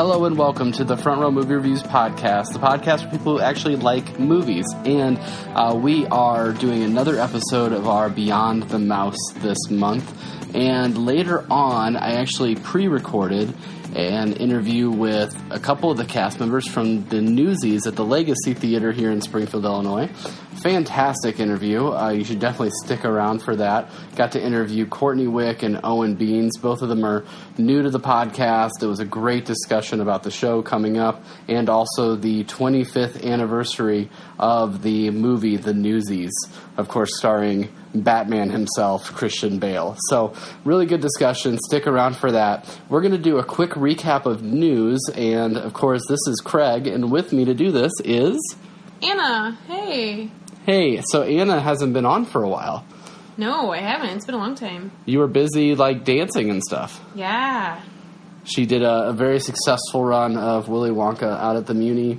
Hello and welcome to the Front Row Movie Reviews podcast, the podcast for people who actually like movies. And uh, we are doing another episode of our Beyond the Mouse this month. And later on, I actually pre recorded an interview with a couple of the cast members from the Newsies at the Legacy Theater here in Springfield, Illinois. Fantastic interview. Uh, you should definitely stick around for that. Got to interview Courtney Wick and Owen Beans. Both of them are new to the podcast. It was a great discussion about the show coming up and also the 25th anniversary of the movie The Newsies, of course, starring Batman himself, Christian Bale. So, really good discussion. Stick around for that. We're going to do a quick recap of news, and of course, this is Craig, and with me to do this is. Anna, hey. Hey, so Anna hasn't been on for a while. No, I haven't. It's been a long time. You were busy, like, dancing and stuff. Yeah. She did a, a very successful run of Willy Wonka out at the Muni.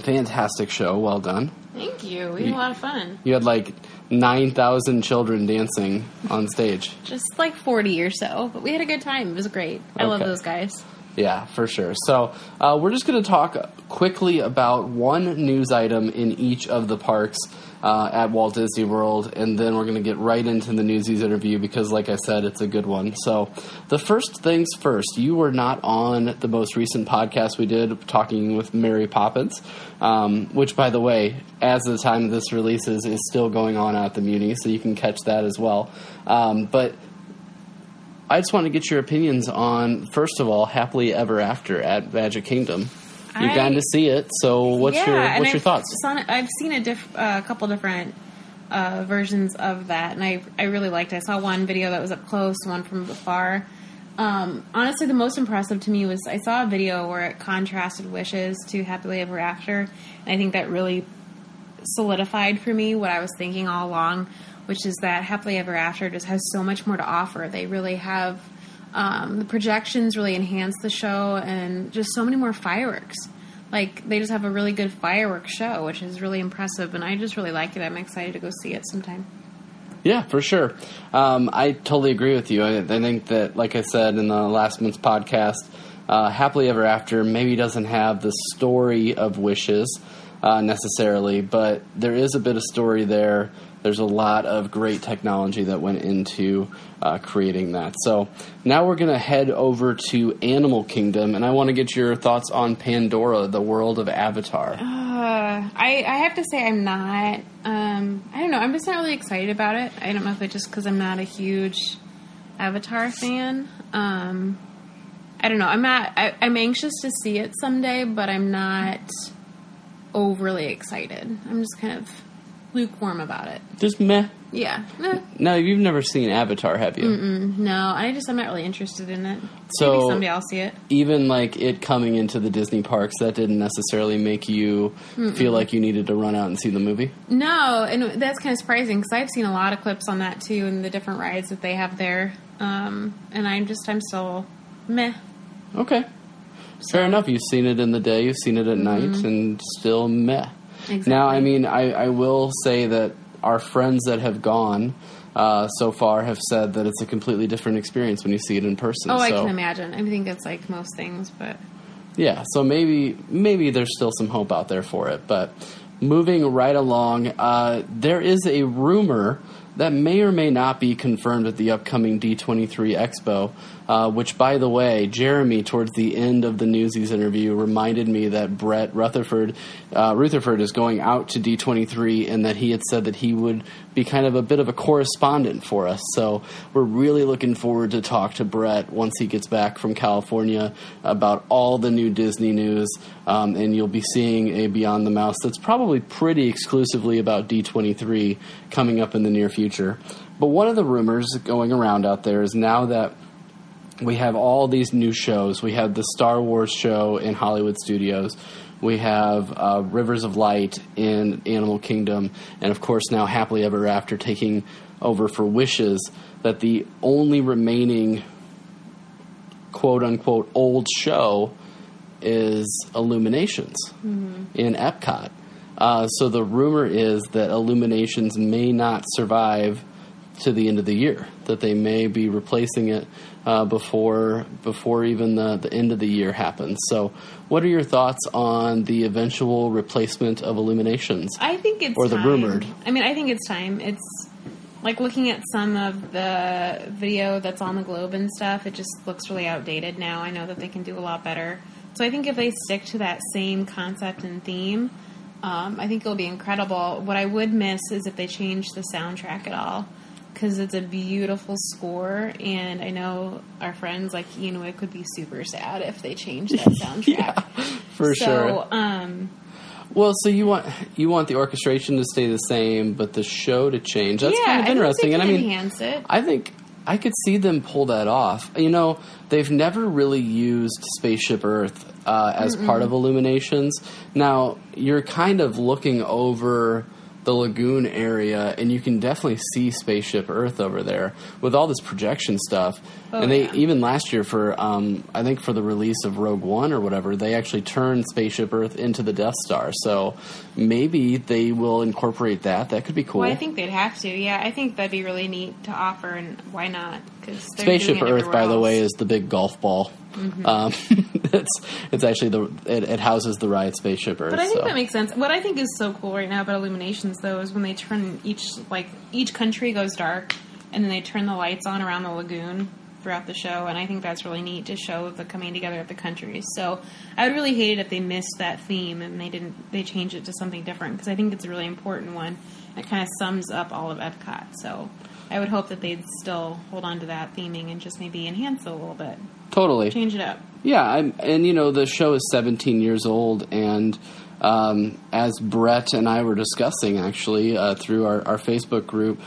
Fantastic show. Well done. Thank you. We had a lot of fun. You had like 9,000 children dancing on stage. Just like 40 or so, but we had a good time. It was great. I love those guys. Yeah, for sure. So, uh, we're just going to talk quickly about one news item in each of the parks uh, at Walt Disney World, and then we're going to get right into the Newsies interview because, like I said, it's a good one. So, the first things first, you were not on the most recent podcast we did talking with Mary Poppins, um, which, by the way, as the time this releases, is still going on at the Muni, so you can catch that as well. Um, but I just want to get your opinions on, first of all, Happily Ever After at Magic Kingdom. You've gotten to see it, so what's yeah, your what's your I've thoughts? it- I've seen a diff, uh, couple different uh, versions of that, and I I really liked it. I saw one video that was up close, one from afar. Um, honestly, the most impressive to me was I saw a video where it contrasted wishes to happily ever after, and I think that really solidified for me what I was thinking all along, which is that happily ever after just has so much more to offer. They really have um, the projections really enhance the show, and just so many more fireworks. Like they just have a really good fireworks show, which is really impressive, and I just really like it. I'm excited to go see it sometime. Yeah, for sure. Um, I totally agree with you. I, I think that, like I said in the last month's podcast, uh, Happily Ever After maybe doesn't have the story of wishes uh, necessarily, but there is a bit of story there. There's a lot of great technology that went into uh, creating that. So now we're going to head over to Animal Kingdom, and I want to get your thoughts on Pandora, the world of Avatar. Uh, I, I have to say I'm not. Um, I don't know. I'm just not really excited about it. I don't know if it's just because I'm not a huge Avatar fan. Um, I don't know. I'm not. I, I'm anxious to see it someday, but I'm not overly excited. I'm just kind of lukewarm about it. Just meh. Yeah. Eh, No, you've never seen Avatar, have you? no, I just I'm not really interested in it. So- Maybe someday I'll see it. even like it coming into the Disney parks, that didn't necessarily make you feel like you needed to run out and see the movie. No, and that's kind of surprising because I've seen a lot of clips on that too, and the different rides that they have there. Um, and I'm just I'm still meh. Okay, fair enough. You've seen it in the day, you've seen it at night, and still meh. Exactly. Now, I mean, I, I will say that our friends that have gone uh, so far have said that it's a completely different experience when you see it in person. Oh, I can imagine. I think it's like most things, but Yeah, so maybe maybe there's still some hope out there for it. But moving right along, uh, there is a rumor that may or may not be confirmed at the upcoming D23 Expo. Uh, which, by the way, Jeremy, towards the end of the Newsies interview, reminded me that Brett Rutherford, uh, Rutherford is going out to D23 and that he had said that he would be kind of a bit of a correspondent for us. So we're really looking forward to talk to Brett once he gets back from California about all the new Disney news. Um, and you'll be seeing a Beyond the Mouse that's probably pretty exclusively about D23 coming up in the near future. But one of the rumors going around out there is now that we have all these new shows. We have the Star Wars show in Hollywood Studios. We have uh, Rivers of Light in Animal Kingdom, and of course now Happily Ever After taking over for Wishes. That the only remaining quote unquote old show is Illuminations in Epcot. Uh, so the rumor is that Illuminations may not survive to the end of the year. That they may be replacing it uh, before before even the, the end of the year happens. So, what are your thoughts on the eventual replacement of Illuminations? I think it's or the time. rumored. I mean, I think it's time. It's like looking at some of the video that's on the globe and stuff. It just looks really outdated now. I know that they can do a lot better. So I think if they stick to that same concept and theme, um, I think it'll be incredible. What I would miss is if they change the soundtrack at all. Because it's a beautiful score, and I know our friends like Wick would be super sad if they change that soundtrack. yeah, for so, sure. um, Well, so you want you want the orchestration to stay the same, but the show to change. That's yeah, kind of interesting. And I mean, enhance it. I think I could see them pull that off. You know, they've never really used Spaceship Earth uh, as part of Illuminations. Now you're kind of looking over the lagoon area, and you can definitely see Spaceship Earth over there with all this projection stuff. Oh, and they yeah. even last year for um, I think for the release of Rogue One or whatever, they actually turned Spaceship Earth into the Death Star. So maybe they will incorporate that. That could be cool. Well, I think they'd have to. Yeah, I think that'd be really neat to offer, and why not? Because Spaceship Earth, by the way, is the big golf ball. Mm-hmm. Um, it's it's actually the it, it houses the ride Spaceship Earth. But I think so. that makes sense. What I think is so cool right now about Illuminations, though, is when they turn each like each country goes dark, and then they turn the lights on around the lagoon throughout the show, and I think that's really neat to show the coming together of the countries. So I would really hate it if they missed that theme and they didn't they changed it to something different because I think it's a really important one. It kind of sums up all of Epcot. So I would hope that they'd still hold on to that theming and just maybe enhance it a little bit, totally. change it up. Yeah, I'm, and you know the show is 17 years old, and um, as Brett and I were discussing actually uh, through our, our Facebook group,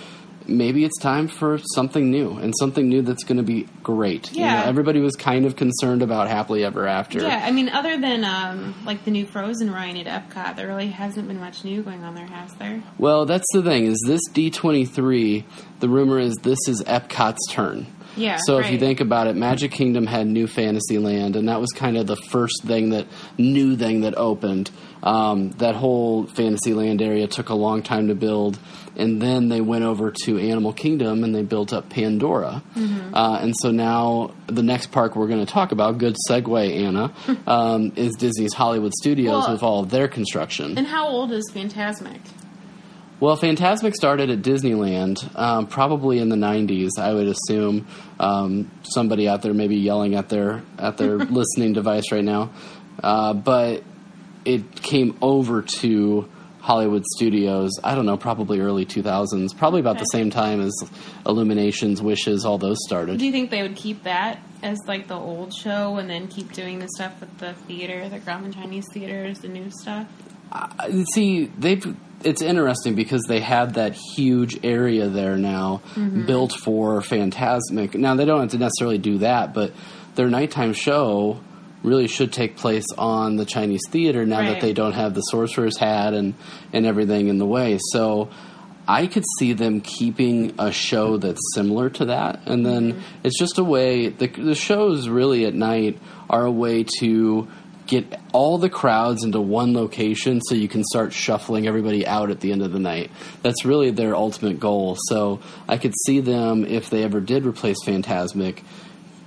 maybe it's time for something new and something new that's going to be great. You know, Yeah. everybody was kind of concerned about Happily Ever After. Yeah, I mean, other than um, like the new Frozen ride at Epcot, there really hasn't been much new going on there, has there? Well, that's the thing is this D23. The rumor is this is Epcot's turn. Yeah. So if you think about it, Magic Kingdom had New Fantasyland, and that was kind of the first thing that new thing that opened. Um, that whole Fantasyland area took a long time to build, and then they went over to Animal Kingdom and they built up Pandora. Mm-hmm. Uh, and so now the next park we're going to talk about, good segue, Anna, um, is Disney's Hollywood Studios Well- with all of their construction. and how old is Fantasmic? Well, Fantasmic started at Disneyland, um, probably in the '90s. I would assume um, somebody out there may be yelling at their at their listening device right now, uh, but it came over to Hollywood Studios. I don't know, probably early 2000s, probably about the same time as Illuminations, Wishes, all those started. Do you think they would keep that as like the old show and then keep doing the stuff with the theater, the Grauman Chinese theaters, the new stuff? Uh, See, they've. It's interesting because they have that huge area there now built for Fantasmic. Now they don't have to necessarily do that, but their nighttime show really should take place on the Chinese theater now that they don't have the sorcerer's hat and and everything in the way. So I could see them keeping a show that's similar to that, and then mm-hmm. it's just a way. The, the shows really at night are a way to get all the crowds into one location, so you can start shuffling everybody out at the end of the night. That's really their ultimate goal. So I could see them if they ever did replace Fantasmic,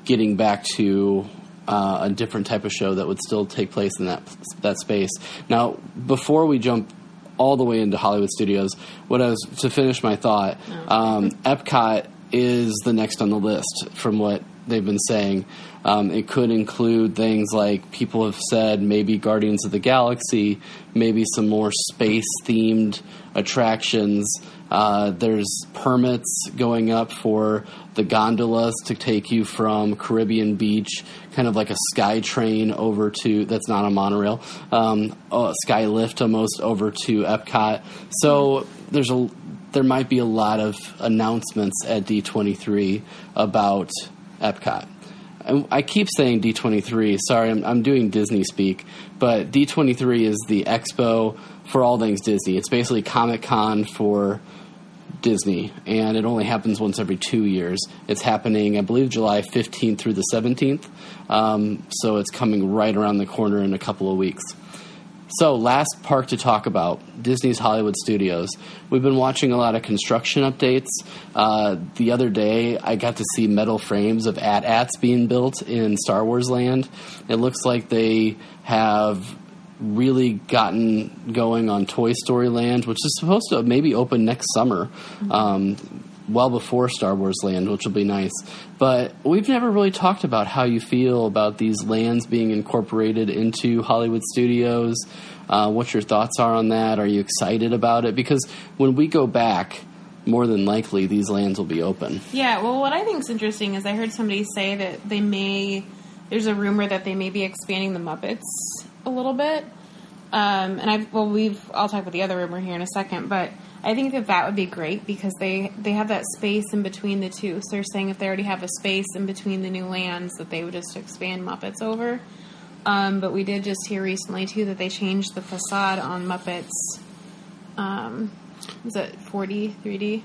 getting back to uh, a different type of show that would still take place in that that space. Now, before we jump all the way into Hollywood Studios, what I was to finish my thought, um, Epcot is the next on the list from what they've been saying. Um, it could include things like people have said maybe Guardians of the Galaxy, maybe some more space themed attractions. Uh, there's permits going up for the gondolas to take you from Caribbean Beach, kind of like a sky train over to that's not a monorail, um, a sky lift almost over to Epcot. So there's a there might be a lot of announcements at D23 about Epcot. I keep saying D23. Sorry, I'm, I'm doing Disney speak, but D23 is the expo for all things Disney. It's basically Comic Con for Disney, and it only happens once every two years. It's happening, I believe, July 15th through the 17th, um, so it's coming right around the corner in a couple of weeks. So, last park to talk about Disney's Hollywood Studios. We've been watching a lot of construction updates. Uh, the other day, I got to see metal frames of AT-ATs being built in Star Wars Land. It looks like they have really gotten going on Toy Story Land, which is supposed to maybe open next summer. Um, well before Star Wars Land, which will be nice. But we've never really talked about how you feel about these lands being incorporated into Hollywood studios. Uh, what your thoughts are on that? Are you excited about it? Because when we go back, more than likely these lands will be open. Yeah, well, what I think is interesting is I heard somebody say that they may, there's a rumor that they may be expanding the Muppets a little bit. Um, and I've, well, we've, I'll talk about the other rumor here in a second, but I think that that would be great because they, they have that space in between the two. So they're saying if they already have a space in between the new lands, that they would just expand Muppets over. Um, but we did just hear recently too that they changed the facade on Muppets. Um, was it 4D, 3D?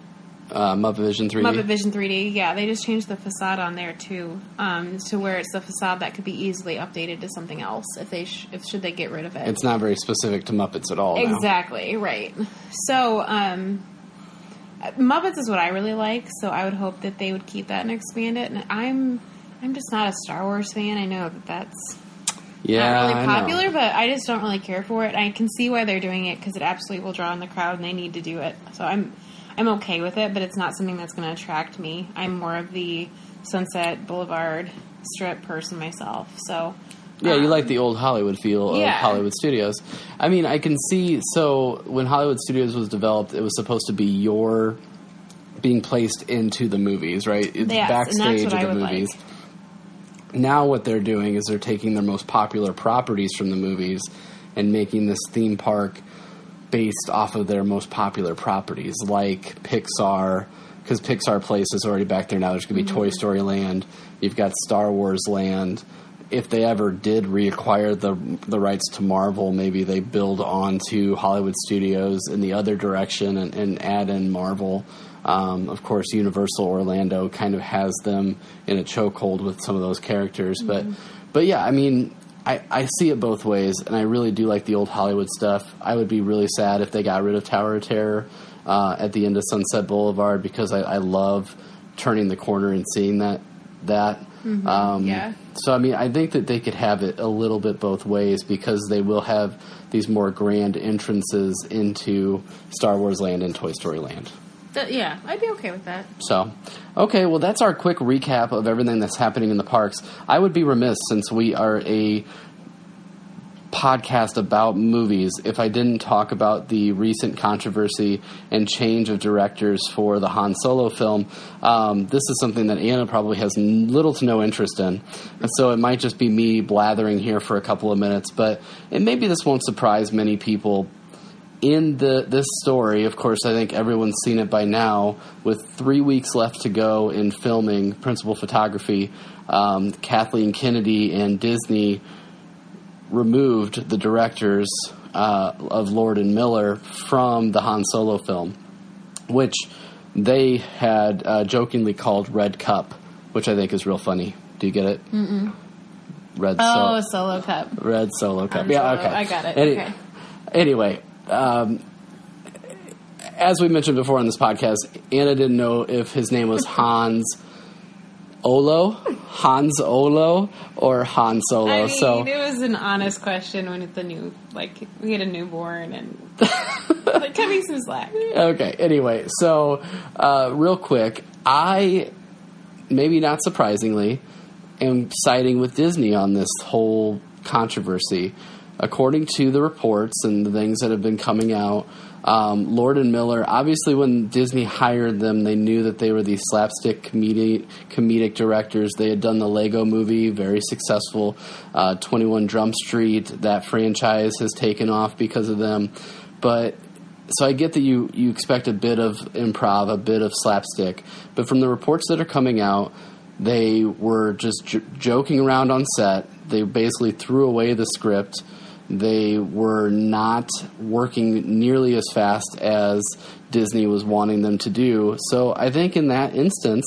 Uh, Muppet Vision 3D. Muppet Vision 3D. Yeah, they just changed the facade on there too, um, to where it's the facade that could be easily updated to something else if they sh- if should they get rid of it. It's not very specific to Muppets at all. now. Exactly right. So um, Muppets is what I really like. So I would hope that they would keep that and expand it. And I'm I'm just not a Star Wars fan. I know that that's Yeah, not really I popular, but I just don't really care for it. I can see why they're doing it because it absolutely will draw in the crowd, and they need to do it. So I'm I'm okay with it, but it's not something that's going to attract me. I'm more of the Sunset Boulevard strip person myself. So Yeah, you um, like the old Hollywood feel Yeah. of Hollywood Studios. I mean, I can see. So when Hollywood Studios was developed, it was supposed to be your being placed into the movies, right? It's Yes, backstage of I the would movies. like. Now what they're doing is they're taking their most popular properties from the movies and making this theme park based off of their most popular properties, like Pixar, because Pixar Place is already back there now. There's going to be Mm-hmm. Toy Story Land. You've got Star Wars Land. If they ever did reacquire the the rights to Marvel, maybe they build onto Hollywood Studios in the other direction and, and add in Marvel. Um, of course, Universal Orlando kind of has them in a chokehold with some of those characters, but but yeah, I mean, I, I see it both ways, and I really do like the old Hollywood stuff. I would be really sad if they got rid of Tower of Terror uh, at the end of Sunset Boulevard because I, I love turning the corner and seeing that that. Um, yeah. So I mean, I think that they could have it a little bit both ways because they will have these more grand entrances into Star Wars Land and Toy Story Land. Yeah, I'd be okay with that. So, okay, well, that's our quick recap of everything that's happening in the parks. I would be remiss since we are a podcast about movies if I didn't talk about the recent controversy and change of directors for the Han Solo film. Um, this is something that Anna probably has little to no interest in, and so it might just be me blathering here for a couple of minutes. But and maybe this won't surprise many people in the this story, of course, I think everyone's seen it by now. With three weeks left to go in filming principal photography, um, Kathleen Kennedy and Disney removed the directors uh, of Lord and Miller from the Han Solo film, which they had uh, jokingly called Red Cup, which I think is real funny. Do you get it? Mm-mm. Red Oh, solo cup. Red Solo Cup. Yeah, Solo. okay. I got it. Any- Okay. Anyway, um, as we mentioned before on this podcast, Anna didn't know if his name was Hans Olo, Hans Olo, or Han Solo. I mean, so it was an honest question when the new, like, we had a newborn and like, cut me some slack. okay. Anyway, so uh, real quick, I maybe not surprisingly am siding with Disney on this whole controversy. According to the reports and the things that have been coming out, um, Lord and Miller, obviously, when Disney hired them, they knew that they were these slapstick comedic, comedic directors. They had done the Lego movie, very successful. Uh, 21 Jump Street, that franchise has taken off because of them. But so I get that you you expect a bit of improv, a bit of slapstick, but from the reports that are coming out, they were just j- joking around on set. They basically threw away the script. They were not working nearly as fast as Disney was wanting them to do. So I think in that instance,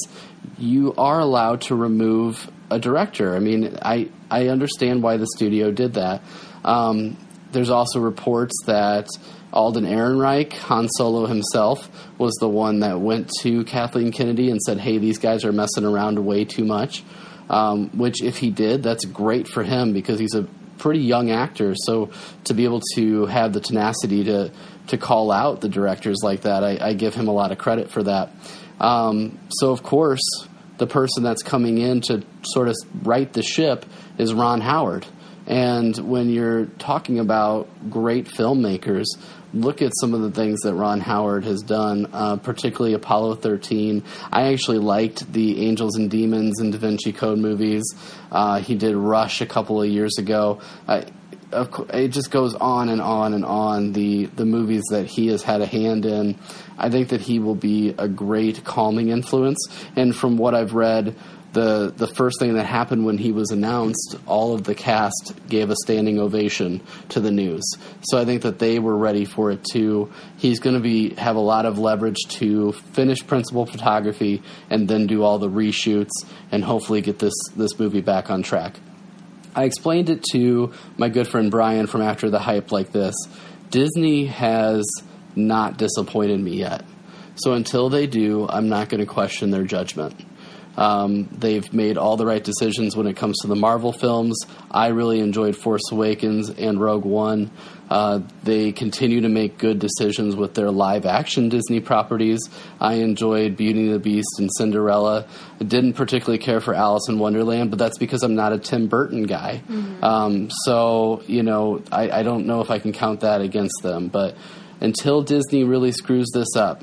you are allowed to remove a director. I mean, I I understand why the studio did that. Um, there's also reports that Alden Ehrenreich, Han Solo himself, was the one that went to Kathleen Kennedy and said, "Hey, these guys are messing around way too much." Um, which, if he did, that's great for him because he's a pretty young actor. So to be able to have the tenacity to to call out the directors like that, I, I give him a lot of credit for that. Um, so of course, the person that's coming in to sort of right the ship is Ron Howard. And when you're talking about great filmmakers, look at some of the things that Ron Howard has done, uh, particularly Apollo 13. I actually liked the Angels and Demons and Da Vinci Code movies. Uh, he did Rush a couple of years ago. Uh, it just goes on and on and on the the movies that he has had a hand in. I think that he will be a great calming influence. And from what I've read, the the first thing that happened when he was announced, all of the cast gave a standing ovation to the news. So I think that they were ready for it too. He's going to be have a lot of leverage to finish principal photography and then do all the reshoots and hopefully get this this movie back on track. I explained it to my good friend Brian from After the Hype like this. Disney has not disappointed me yet. So until they do, I'm not going to question their judgment. Um, they've made all the right decisions when it comes to the Marvel films. I really enjoyed Force Awakens and Rogue One. Uh, they continue to make good decisions with their live action Disney properties. I enjoyed Beauty and the Beast and Cinderella. I didn't particularly care for Alice in Wonderland, but that's because I'm not a Tim Burton guy. Mm-hmm. Um, so, you know, I, I don't know if I can count that against them. But until Disney really screws this up,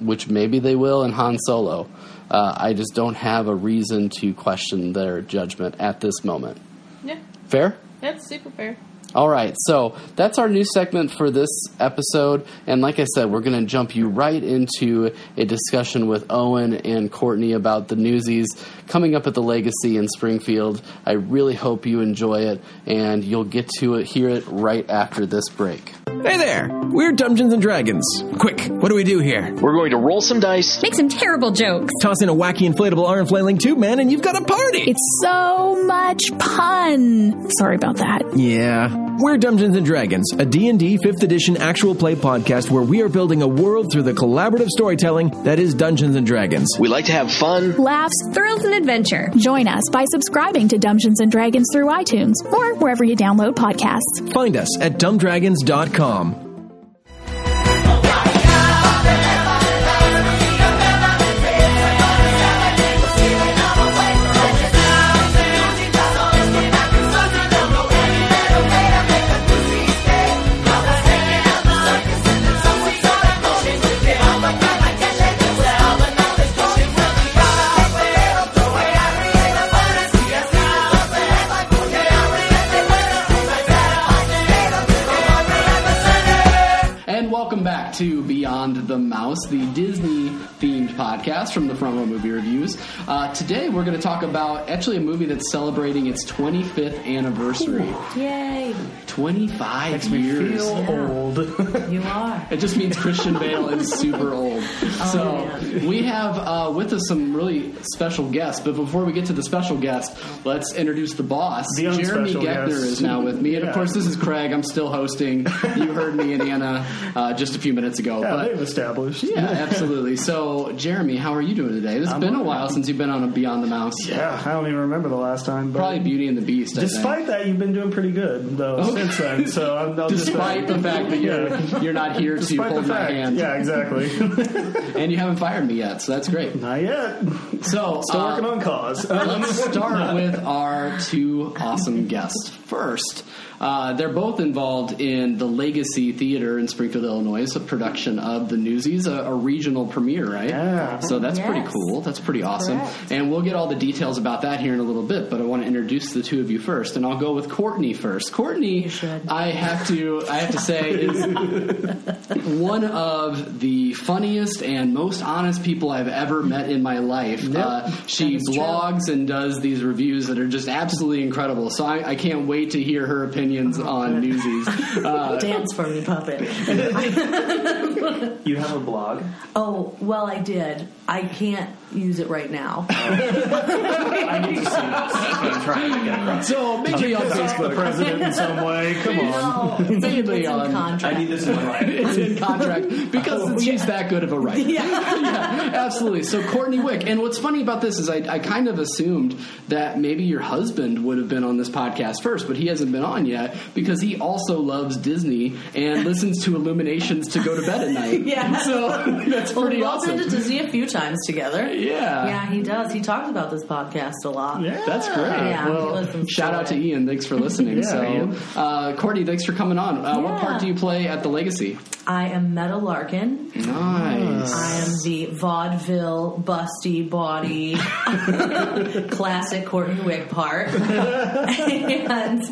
which maybe they will in Han Solo, uh, I just don't have a reason to question their judgment at this moment. Yeah. Fair? That's super fair. All right, so that's our new segment for this episode. And like I said, we're going to jump you right into a discussion with Owen and Courtney about the newsies coming up at the Legacy in Springfield. I really hope you enjoy it, and you'll get to it, hear it right after this break. Hey there! We're Dungeons and Dragons. Quick, what do we do here? We're going to roll some dice, make some terrible jokes, toss in a wacky inflatable arm flailing tube man, and you've got a party! It's so much fun! Sorry about that. Yeah. We're Dungeons and Dragons, a D&D 5th edition actual play podcast where we are building a world through the collaborative storytelling that is Dungeons and Dragons. We like to have fun, laughs, thrills, and adventure. Join us by subscribing to Dungeons and Dragons through iTunes or wherever you download podcasts. Find us at dumbdragons.com. Beyond the Disney themed podcast from the Front Row Movie Reviews. Uh, today we're going to talk about actually a movie that's celebrating its 25th anniversary. Yay! 25 Makes years. Me feel old. you are. It just means Christian Bale is super old. Oh, so we have uh, with us some really special guests. But before we get to the special guest, let's introduce the boss. The Jeremy Geckner guest. is now with me, and yeah. of course this is Craig. I'm still hosting. You heard me and Anna uh, just a few minutes ago. Yeah, but they've established. yeah, absolutely. So Jeremy, how are you doing today? It's I'm been a okay. while since you've been on a Beyond the Mouse. Yeah, I don't even remember the last time. But Probably Beauty and the Beast. I think. Despite that, you've been doing pretty good though Okay. Since then. So I'm, I'll Despite just, the fact that you're Yeah. you're not here to hold my hand, yeah, exactly. and you haven't fired me yet, so that's great. Not yet. So Still uh, working on cause. Let's start with our two awesome guests. First, uh, they're both involved in the Legacy Theater in Springfield, Illinois, a production of the Newsies, a, a regional premiere, right? Yeah. So that's pretty cool. That's pretty awesome. Correct. And we'll get all the details about that here in a little bit, but I want to introduce the two of you first, and I'll go with Courtney first. Courtney. I have to, I have to say, is one of the funniest and most honest people I've ever met in my life. Uh, she is true. blogs and does these reviews that are just absolutely incredible. So I, I can't wait to hear her opinions on Newsies. Uh, Dance for me, puppet. You have a blog. Oh, well, I did. I can't use it right now. I need to see this. I'm trying to get across. So maybe on Piss off the Facebook. president in some way. Come on. No, it's, in- it's in on- contract. I need this in my life. It's in contract because she's that good of a writer. Yeah. absolutely. So Courtney Wick, and what's funny about this is I, I kind of assumed that maybe your husband would have been on this podcast first, but he hasn't been on yet because he also loves Disney and listens to Illuminations to go to bed at night. Yeah. So that's Well, pretty we've awesome. been to Disney a few times together. Yeah. Yeah, he does. He talks about this podcast a lot. Yeah. That's great. Yeah, well, listens to shout out to. Ian. Thanks for listening. Yeah, so, Ian. Uh, Courtney, thanks for coming on. Uh, What part do you play at the Legacy? I am Medda Larkin. Nice. I am the vaudeville, busty body, classic Courtney Wick part. and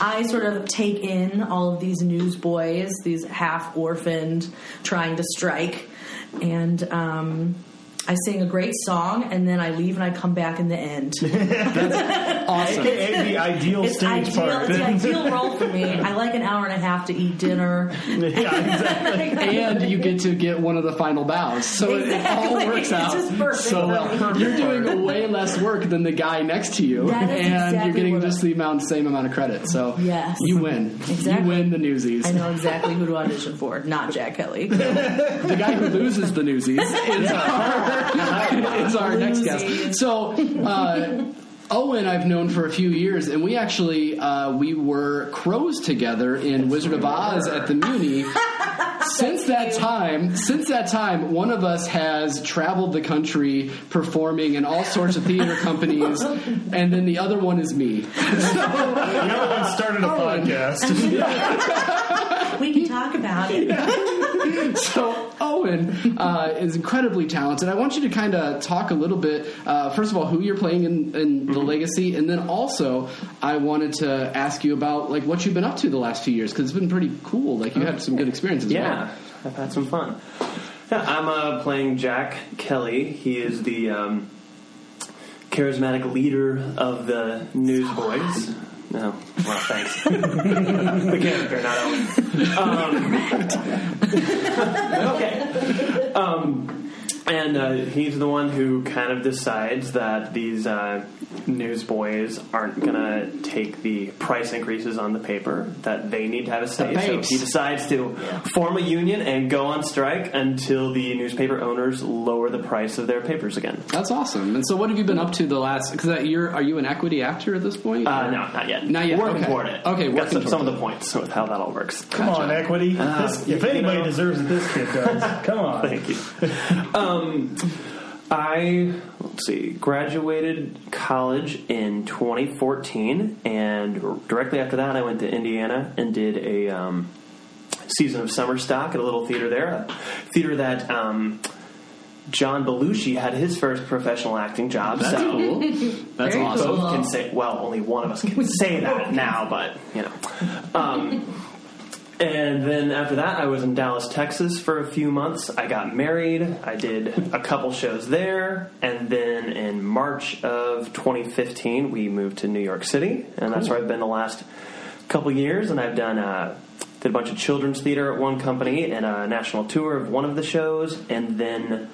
I sort of take in all of these newsboys, these half orphaned, trying to strike. And um, I sing a great song, and then I leave and I come back in the end. Awesome. AKA the ideal It's stage ideal, part. it's the ideal role for me. I like an hour and a half to eat dinner. yeah, exactly. and you get to get one of the final bows. So it- it all works It's out just perfect so well. You're doing way less work than the guy next to you, That is and exactly you're getting just the amount, same amount of credit. So Yes. you win. Exactly. You win the Newsies. I know exactly who to audition for, not Jack Kelly. The guy who loses the Newsies is our, is our next guest. So. Uh, Owen, I've known for a few years, and we actually uh, we were crows together in Wizard of Oz at the Muni. since that time, since that time, one of us has traveled the country performing in all sorts of theater companies, and then the other one is me. The other one started a Owen. podcast. we can talk about it. so Owen uh, is incredibly talented. I want you to kind of talk a little bit. Uh, first of all, who you're playing in, in the Legacy, and then also I wanted to ask you about like what you've been up to the last few years because it's been pretty cool. Like you had some good experiences. Yeah, I've had some fun. Yeah, I'm uh, playing Jack Kelly. He is the um, charismatic leader of the Newsboys. No, well, thanks. the character, not Owen. Um, okay. Um, and uh, he's the one who kind of decides that these uh, newsboys aren't going to take the price increases on the paper, that they need to have a say. So he decides to form a union and go on strike until the newspaper owners lower the price of their papers again. That's awesome. And so, what have you been up to the last? Because you're are you an equity actor at this point? Uh, no, not yet. Not yet, Working okay. toward it. Okay, Got working some, some toward of the points with how that all works. Come on, equity. This- if anybody know. deserves it, this kid does. Come on. Thank you. um, I let's see, graduated college in 2014, and directly after that, I went to Indiana and did a um, season of summer stock at a little theater there, a theater that. Um, John Belushi had his first professional acting job. That's so cool. That's Very awesome. both can say well only one of us can say that now but you know um, and then after that i was in dallas texas for a few months. I got married. I did a couple shows there. And then in march of 2015 we moved to new york city. And that's where i've been the last couple years. And i've done uh, did a bunch of children's theater at one company and a national tour of one of the shows. And then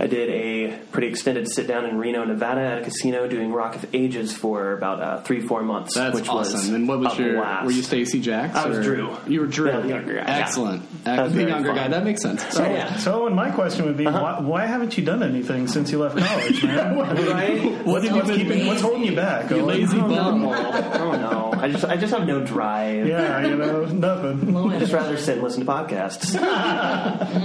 I did a pretty extended sit down in Reno, Nevada, at a casino doing Rock of Ages for about uh, three, four months. That's which awesome. Was and what was your? blast. Were you Stacee Jaxx? I was or- Drew. You were Drew. Yeah, the younger guy. Excellent. That was the younger fun. guy. That makes sense. So, yeah. So, Owen, my question would be, why, why haven't you done anything since you left college, man? right? What have you what's, been? keeping, what's holding you back? You Owen? lazy bum. Oh no! I just I just have no drive. Yeah, you know, nothing. I just rather sit and listen to podcasts.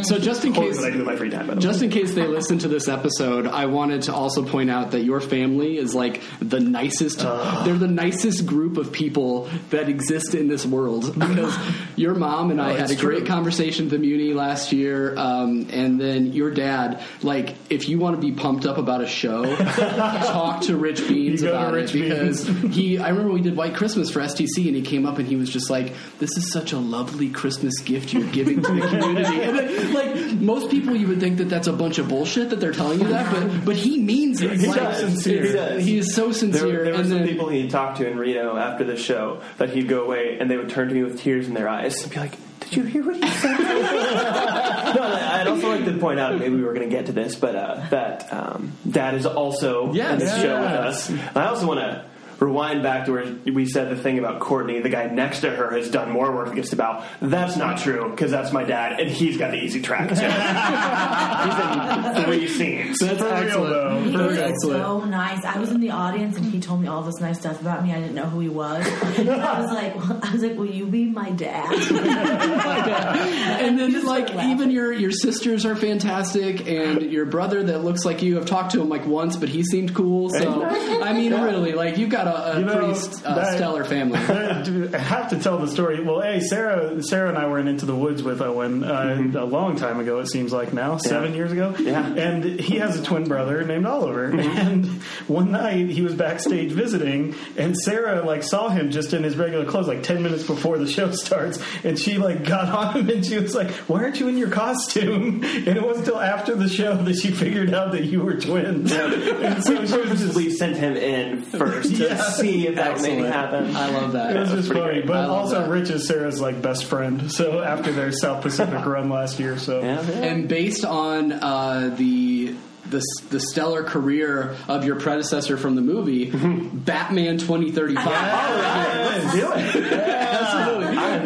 So just in What case, I do in my free time. By the way. just in case they listen to this episode, I wanted to also point out that your family is like the nicest. They're the nicest group of people that exist in this world because your mom and I had a great true. conversation at the Muni last year, um, and then your dad. Like, if you want to be pumped up about a show, talk to Rich Beans You go to about Rich it because he. I remember we did White Christmas for STC, and he came up and he was just like, "This is such a lovely Christmas gift you're giving to the community." and then, like most people, you would think that that's a bunch of bullshit that they're telling you that, but but he means it. He Like, it's- He does. He is so sincere. were- there were some then, people he'd talk to in Reno after the show that he'd go away and they would turn to me with tears in their eyes and be like, "Did you hear what he said? no, I'd also like to point out, maybe we were going to get to this, but uh, that um, Dad is also Yes. in the show with us. And I also want to rewind back to where we said the thing about Courtney, the guy next to her has done more work against about. That's not true, because that's my dad, and he's got the easy track, too. he's in three scenes. That's For real, excellent. though. He Very was excellent. so nice. I was in the audience and he told me all this nice stuff about me. I didn't know who he was. I was like, I was like, will you be my dad? and then like even your your sisters are fantastic and your brother that looks like you I've talked to him like once but he seemed cool so i mean really like you've got a, a You know, pretty uh, that- stellar family I have to tell the story. Well, hey, Sarah, Sarah and I were in Into the Woods with Owen uh, a long time ago. It seems like now, seven years ago. Yeah. And he has a twin brother named Oliver. And one night he was backstage visiting, and Sarah like saw him just in his regular clothes, like ten minutes before the show starts, and she like got on him, and she was like, "Why aren't you in your costume?" And it wasn't until after the show that she figured out that you were twins. and so she was just We sent him in first to Yeah. See if that would maybe Excellent. happen. i love that It was just funny, great. but also that. Rich is Sarah's like best friend. So after their South Pacific run last year, so Yeah, yeah. and based on uh, the the, the stellar career of your predecessor from the movie, Batman 2035. Let's do it. Absolutely.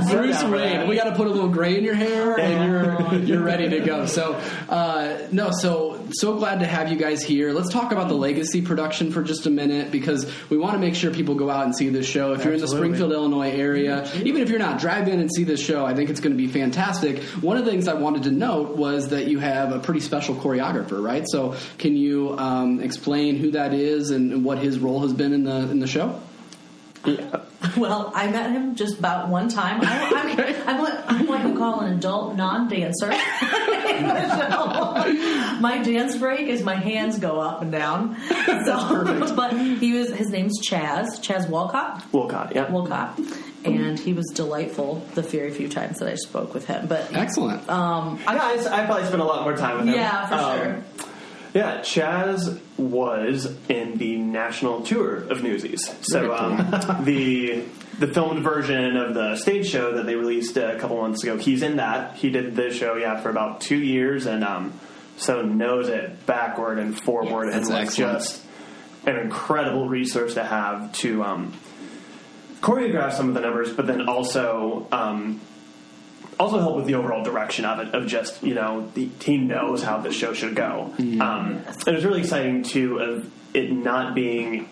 I'm so Bruce Wayne. that. We got to put a little gray in your hair, and you're you're ready to go. So, uh, no, so so glad to have you guys here. Let's talk about the legacy production for just a minute because we want to make sure people go out and see this show. If you're in the Springfield, Illinois area, even if you're not, drive in and see this show. I think it's going to be fantastic. One of the things I wanted to note was that you have a pretty special choreographer, right? So, can you um, explain who that is and what his role has been in the in the show? well, I met him just about one time. I, I'm, I'm, what, I'm what you call an adult non-dancer. So, my dance break is my hands go up and down. So, but he was his name's Chaz, Chaz Walcott. Wolcott, yeah. Wolcott. And he was delightful the very few times that I spoke with him. But Excellent. um, Yeah, I, I probably spent a lot more time with him. yeah, for Um, sure. Yeah, Chaz was in the national tour of Newsies. So um, the the filmed version of the stage show that they released a couple months ago, he's in that. He did the show, yeah, for about two years, and um, so knows it backward and forward, Yes. and was excellent. just an incredible resource to have to um, choreograph some of the numbers, but then also. Also help with the overall direction of it of just you know the, team knows how the show should go. Um, and it was really exciting too of it not being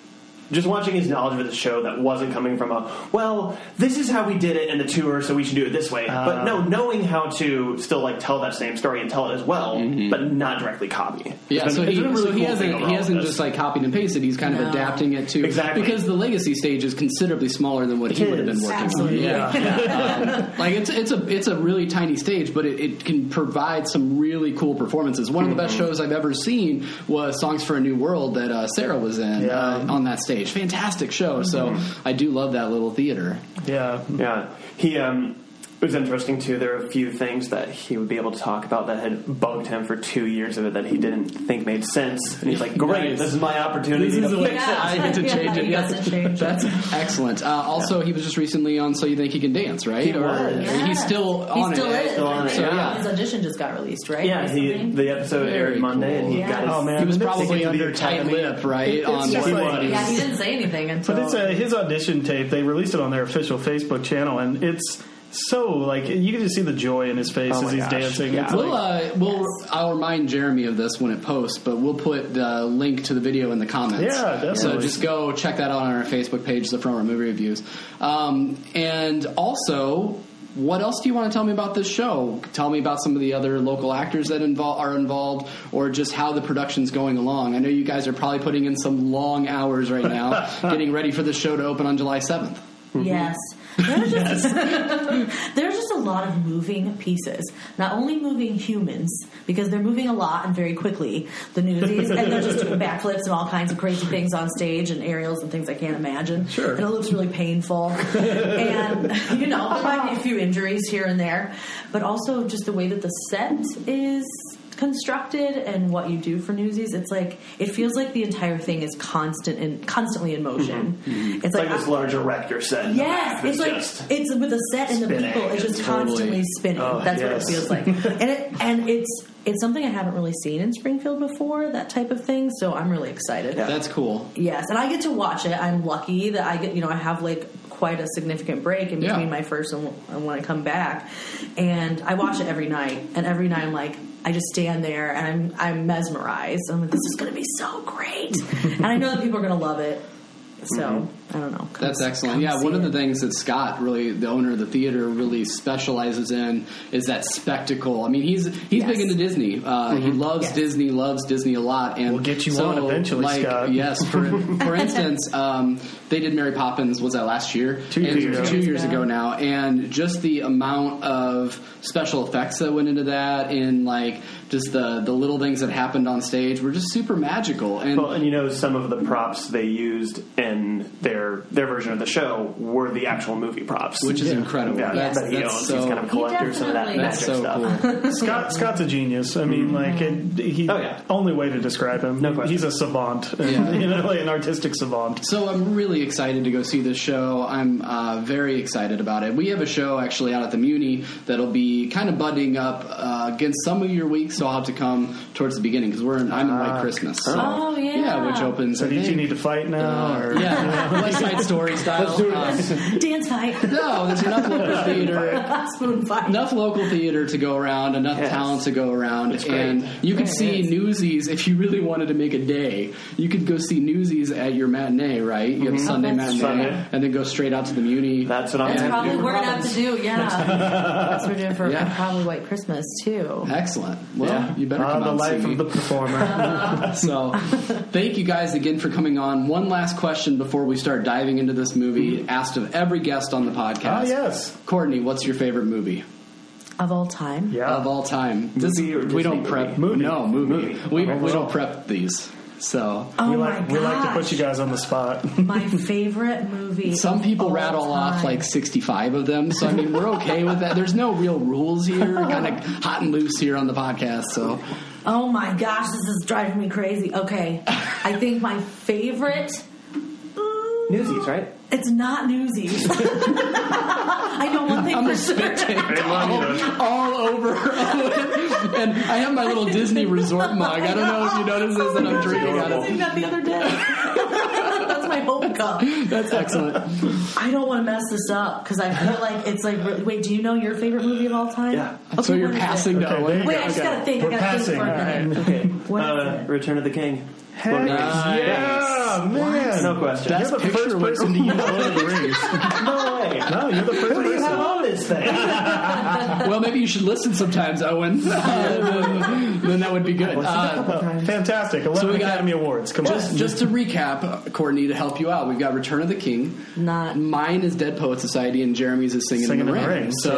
just watching his knowledge of the show that wasn't coming from a well this is how we did it in the tour so we should do it this way but no knowing how to still like tell that same story and tell it as well but not directly copy Yeah, It's so he it's been a really so he cool hasn't he hasn't just like copied and pasted. He's kind of adapting it to Exactly. because the legacy stage is considerably smaller than what he It would have been working Absolutely. on. Yeah, Um, like it's it's a it's a really tiny stage, but it, it can provide some really cool performances. One of the Mm-hmm. best shows I've ever seen was Songs for a New World that uh, Sarah was in Yeah. uh, on that stage. Fantastic show. So Mm-hmm. I do love that little theater. yeah. Yeah, he um, it was interesting too. There were a few things that he would be able to talk about that had bugged him for two years of it that he didn't think made sense, and he's like, "Great, Nice. this is my opportunity This is to fix Yeah. I get to Yeah, change it. he Yes. got to change it. That's excellent. Uh, also, he was just recently on So You Think He Can Dance, right? He was. Yeah. He's still He on still it. is. Still on it, yeah. His audition just got released, right? Yeah, he the episode Very aired Monday, and he cool. got his. Oh, man. He was probably under tight Academy. lip, right? It's on just what like- he Yeah, he didn't say anything until. But it's uh, his audition tape. They released it on their official Facebook channel, and it's so like you can just see the joy in his face Oh as he's gosh. dancing. Yeah. It's We'll, like, uh, we'll, I'll remind Jeremy of this when it posts, but we'll put the link to the video in the comments. Yeah, definitely. So just go check that out on our Facebook page, the Front Row Movie Reviews. Um, and also, what else do you want to tell me about this show? Tell me about some of the other local actors that invol- are involved, or just how the production's going along. I know you guys are probably putting in some long hours right now, getting ready for the show to open on July 7th. Yes. There's just, there's just a lot of moving pieces. Not only moving humans, because they're moving a lot and very quickly, the newsies, and they're just doing backflips and all kinds of crazy things on stage and aerials and things I can't imagine. Sure. And it looks really painful. and, you know, there might be a few injuries here and there. But also just the way that the set is constructed and what you do for Newsies, it's like it feels like the entire thing is constant and constantly in motion. Mm-hmm. Mm-hmm. It's, It's like, this larger erector set. Yes, back it's like it's with the set and the people. It's just Totally. constantly spinning. Oh, That's yes. what it feels like, and it, and it's it's something I haven't really seen in Springfield before. That type of thing. So I'm really excited. That's cool. Yes, and I get to watch it. I'm lucky that I get, you know, I have like quite a significant break in between Yeah. my first and, and when I come back, and I watch it every night. And every night I'm like, I just stand there and I'm I'm mesmerized. I'm like, this is going to be so great, and I know that people are going to love it. So mm-hmm. I don't know. Come- That's excellent. Yeah, see one of the things that Scott, really the owner of the theater, really specializes in is that spectacle. I mean, he's he's Yes. big into Disney. Uh, He loves Yes. Disney, loves Disney a lot, and We'll get you so, on eventually, like, Scott. Yes, for for instance, um, they did Mary Poppins. Was that last year? Two years And- ago. Two years Yeah. ago now, and just the amount of special effects that went into that, and like just the the little things that happened on stage were just super magical. And Well, and you know, some of the props they used in their their version of the show were the actual movie props, which is incredible. Yeah, That's, that he that's owns. so, He's kind of a collector of some of that magic so stuff. cool. Scott Scott's a genius. I mean, like it, he. Oh, yeah. Only way to describe him. No question. He's a savant. Yeah. you know, like an artistic savant. So I'm really excited to go see this show. I'm uh, very excited about it. We have a show actually out at the Muny that'll be kind of budding up uh, against some of your weeks, so I'll have to come towards the beginning because we're in, I'm in White Christmas. So, Oh, yeah. yeah, which opens. So do you need to fight now? uh, or? yeah, West Side Story style. Uh, dance fight, no, there's enough local theater. spoon fight. Enough local theater to go around, enough Yes. talent to go around, That's great. and you could There see. Newsies if you really wanted to make a day. You could go see Newsies at your matinee, right? You have Sunday Oh, matinee, Sunday. and then go straight out to the Muny. That's what I'm That's probably do. we're gonna have to Providence. do. Yeah, that's what we're doing for Yeah. probably White Christmas too. Excellent. Well, Yeah. you better come the out and life see of the performer. So, thank you guys again for coming on. One last question before we start diving into this movie, asked of every guest on the podcast. Ah, yes. Courtney, what's your favorite movie Of all time, Yeah. of all time? This- Movie or we don't Disney prep. movie? No, movie. Movie. We, Oh, we don't prep these. So, Oh we my like we like to put you guys on the spot. My favorite movie. some of people all rattle off like 65 of them. So, I mean, we're okay with that. There's no real rules here. Kind of hot and loose here on the podcast. So, Oh my gosh, this is driving me crazy. Okay, I think my favorite. Newsies, right? It's not Newsies. I know one thing I'm for a sure. spit take all, all over. and I have my little Disney resort mug. I don't know if you noticed this that I'm drinking out I was of. that the other day. That's my home cup. That's excellent. I don't want to mess this up because I feel like it's like. really- Wait, do you know your favorite movie of all time? Yeah. Okay, So you're what is it? passing to Okay, Owen. Wait, go. I just Okay. gotta think. We're I gotta passing. think for a all minute. right. Okay. What is uh, it? Return of the King. Heck Lord of the Rings. yeah, man. No question. Best You're the picture first wins. person to use Lord of the Rings. No way. No, you're the first What do you have person. on this thing? Well, maybe you should listen sometimes, Owen. then, then that would be good. Uh, Fantastic. 11 So we got- Academy Awards. Come just, on. just to recap, uh, Courtney, to help you out, we've got Return of the King. Not. Mine is Dead Poet Society, and Jeremy's is Singing, Singing in the in the Rain. Rain. So,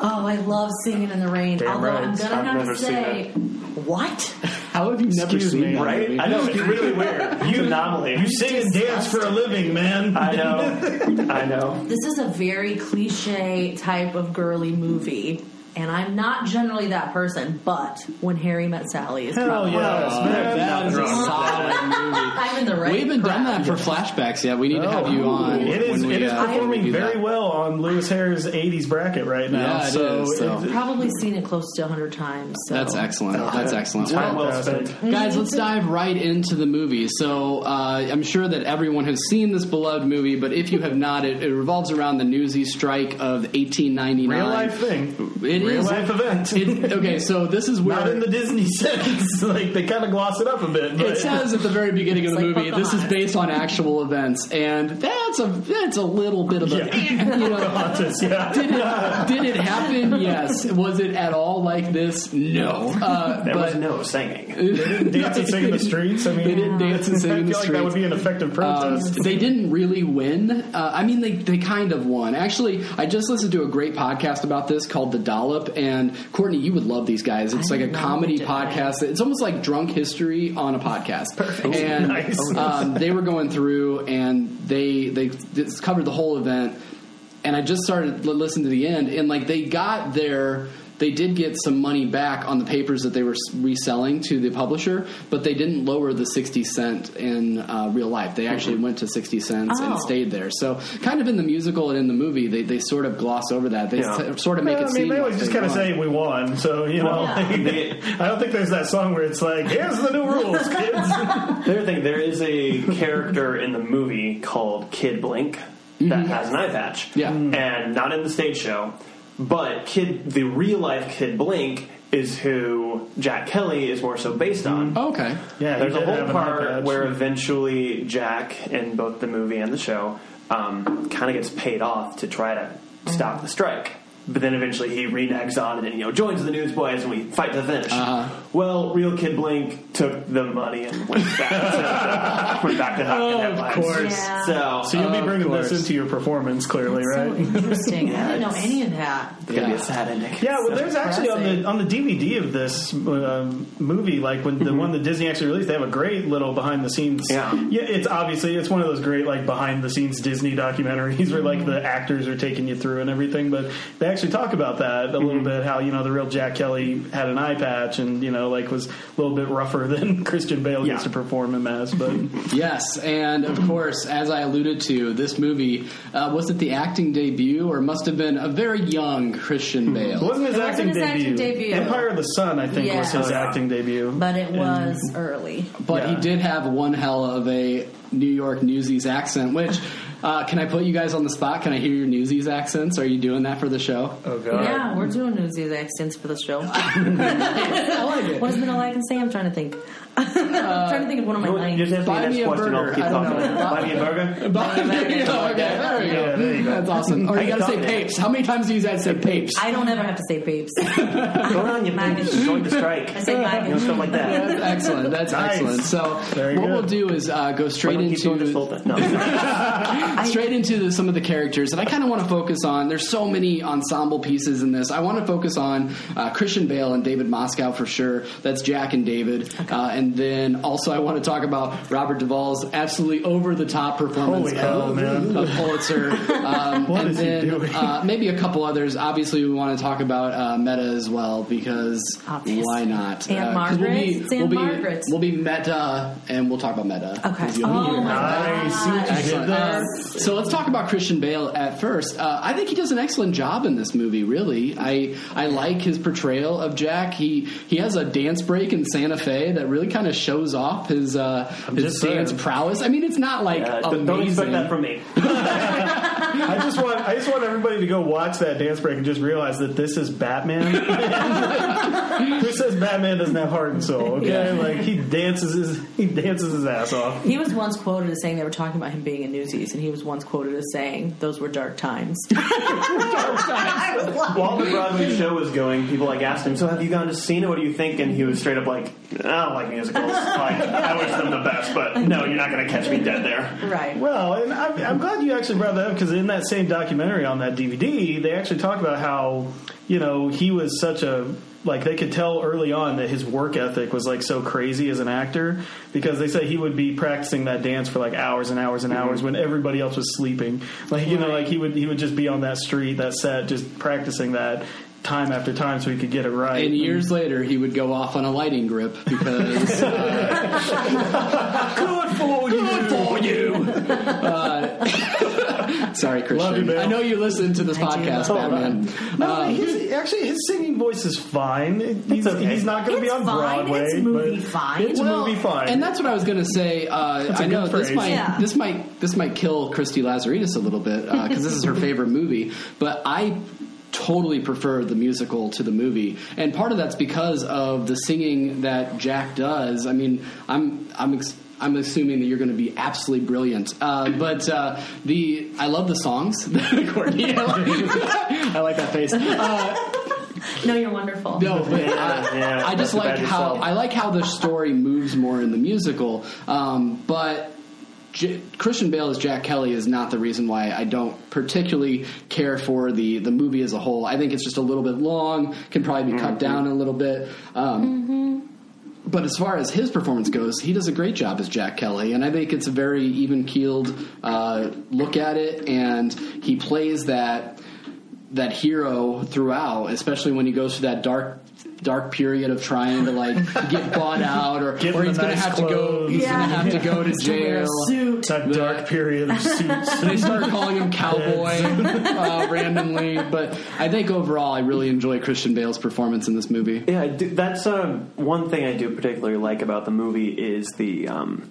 Oh, I love singing in the rain. Damn Although right. I'm gonna I've have never to seen say, what? How have you never Excuse seen me. that right? movie? I know it's really weird. It's an anomaly. You sing and dance for a living, man. I know. I know. This is a very cliche type of girly movie, and I'm not generally that person. But when Harry met Sally is Hell probably yes, man. That is a solid movie. I'm in the right. We haven't done that for flashbacks yet. We need to have you on. It is. we, It is uh, performing very that. well on Lewis Harris '80s bracket right now. Yeah, it so, is, so. it- Probably seen it close to 100 times. So. That's excellent. That's excellent. Time Well, well spent. guys, let's dive right into the movie. So, uh, I'm sure that everyone has seen this beloved movie, but if you have not, it, it revolves around the Newsy strike of 1899. real life thing. It real is- life event. It- okay, so this is where Not in the Disney sense. like they kind of gloss it up a bit. But it says at the very beginning of the like movie, this is based on actual events, and that's a that's a little bit of a Yeah. you know. Pocahontas, yeah. Did it, did it happen? Yes. Was it at all like this? No. Uh, There but was no singing. They didn't dance and sing in the streets. I mean, They didn't dance and sing I in the feel like that would be an effective Um, protest. they didn't really win. Uh, I mean, they, they kind of won. Actually, I just listened to a great podcast about this called The Dollop, and Courtney, you would love these guys. It's I like a comedy it. podcast. It's almost like drunk history on a podcast. Perfect. And Nice. um, they were going through, and they they covered the whole event. And I just started listening to the end, and like they got their they did get some money back on the papers that they were reselling to the publisher, but they didn't lower the sixty cent in uh, real life. They actually went to sixty cents Oh. and stayed there. So, kind of in the musical and in the movie, they, they sort of gloss over that. They Yeah. s- sort of make Well, it I mean, seem they like always just they kind of say we won, so you know. Yeah. I don't think there's that song where it's like, "Here's the new rules, kids." The other thing, there is a character in the movie called Kid Blink that has an eye patch. Yeah. And not in the stage show, but Kid, the real life Kid Blink is who Jack Kelly is more so based on. Oh, okay. Yeah, There's a whole part where eventually Jack, in both the movie and the show, um, kind of gets paid off to try to stop the strike. But then eventually he reneges on and you know joins the Newsboys and we fight to the finish. Uh-huh. Well, real Kid Blink took the money and went back to went back to Huck and headlines. course. Yeah. So, So you'll be Of bringing this course. into your performance, clearly, So right? interesting. I didn't know any of that. it's gonna be Yeah. a sad ending. Yeah, well, So- there's actually on depressing. the on the DVD of this um, movie, like when the one that Disney actually released, they have a great little behind the scenes. Yeah. yeah, it's obviously it's one of those great like behind the scenes Disney documentaries where like the actors are taking you through and everything. But they actually talk about that a little bit, how you know the real Jack Kelly had an eye patch and you know like was a little bit rougher than Christian Bale gets Yeah. to perform in Mass. But Yes, and of course, as I alluded to, this movie uh, was it the acting debut or must have been a very young Christian it Bale. wasn't his It wasn't acting his debut. acting debut. Empire of the Sun, I think, was his acting debut. But it was early. But he did have one hell of a New York Newsies accent. Which uh, can I put you guys on the spot? Can I hear your Newsies accents? Are you doing that for the show? Oh God. Yeah, we're doing Newsies accents for the show. I like it. what is it all I can say? I'm trying to think. I'm trying to think of one of my You lines. just ask me Buy the me next a question. burger. I'll keep I don't talking. know. Buy me a burger. Buy me- okay, there we go. Yeah, there you go. That's awesome. Or you gotta say papes. How many times do you guys say papes? I don't ever have to say papes. Go on, you Maggots. join the strike. I say You know, something like that. That's excellent. That's Nice. excellent. So Very what good. we'll do is uh, go Why straight don't you keep doing this into whole? No. straight into the, some of the characters that I kind of want to focus on. There's so many ensemble pieces in this. I want to focus on uh, Christian Bale and David Moscow for sure. That's Jack and David, uh, and then also I want to talk about Robert Duvall's absolutely over the top performance Holy hell, of, man. of Pulitzer, um, What and is he then doing? uh, maybe a couple others. Obviously, we want to talk about uh, Medda as well because Obviously. why not? Aunt Uh, 'cause Margaret? We'll be, we'll, be, Margaret. we'll be Medda, and we'll talk about Medda. Okay. 'cause Oh my Nice. See what you did Excellent. there? Uh, so let's talk about Christian Bale at first. Uh, I think he does an excellent job in this movie. Really, I I like his portrayal of Jack. He he has a dance break in Santa Fe that really kind of shows off his uh, his dance saying. prowess. I mean, it's not like Uh, amazing. don't expect that from me. I just want I just want everybody to go watch that dance break and just realize that this is Batman. Who says Batman doesn't have heart and soul? Okay, Yeah. like he dances his he dances his ass off. He was once quoted as saying they were talking about him being in Newsies, and he was once quoted as saying those were dark times. dark times. While the Broadway show was going, people like asked him, "So have you gone to see it? What do you think?" And he was straight up like, "I don't like musicals. Like, I wish them the best, but no, you're not going to catch me dead there." right. Well, and I'm, I'm glad you actually brought that up because in that same documentary on that DVD, they actually talk about how you know he was such a like they could tell early on that his work ethic was like so crazy as an actor because they say he would be practicing that dance for like hours and hours and mm-hmm. hours when everybody else was sleeping. Like you know, like he would he would just be on that street, that set, just practicing that time after time so he could get it right. and years later, he would go off on a lighting grip because uh, good for you. good for you. Uh, sorry, Love you, Christian. I know you listen to this I do. podcast, Oh, Batman. No, Um, his, actually, his singing voice is fine. He's, okay. he's not going to be on fine. Broadway. It's movie but fine. It's Well, movie fine. And that's what I was going to say. Uh, That's a I know good this phrase. might Yeah. this might this might kill Christy Lazaridis a little bit because this is her favorite movie, but I totally prefer the musical to the movie, and part of that's because of the singing that Jack does. I mean, I'm I'm. Ex- I'm assuming that you're going to be absolutely brilliant, uh, but uh, the I love the songs. Courtney, I like, I like that face. Uh, No, you're wonderful. no, but uh, yeah, I just like how yourself. I like how the story moves more in the musical. Um, but J- Christian Bale as Jack Kelly is not the reason why I don't particularly care for the the movie as a whole. I think it's just a little bit long, can probably be cut down a little bit. Um, But as far as his performance goes, he does a great job as Jack Kelly, and I think it's a very even keeled uh, look at it, and he plays that that hero throughout, especially when he goes through that dark dark period of trying to like get bought out or, Give or he's gonna nice have to go he's Yeah. gonna have to go to To a jail. suit. That dark period of suits. They start calling him cowboy uh, randomly, but I think overall I really enjoy Christian Bale's performance in this movie. Yeah, I do- that's uh, one thing I do particularly like about the movie is the um,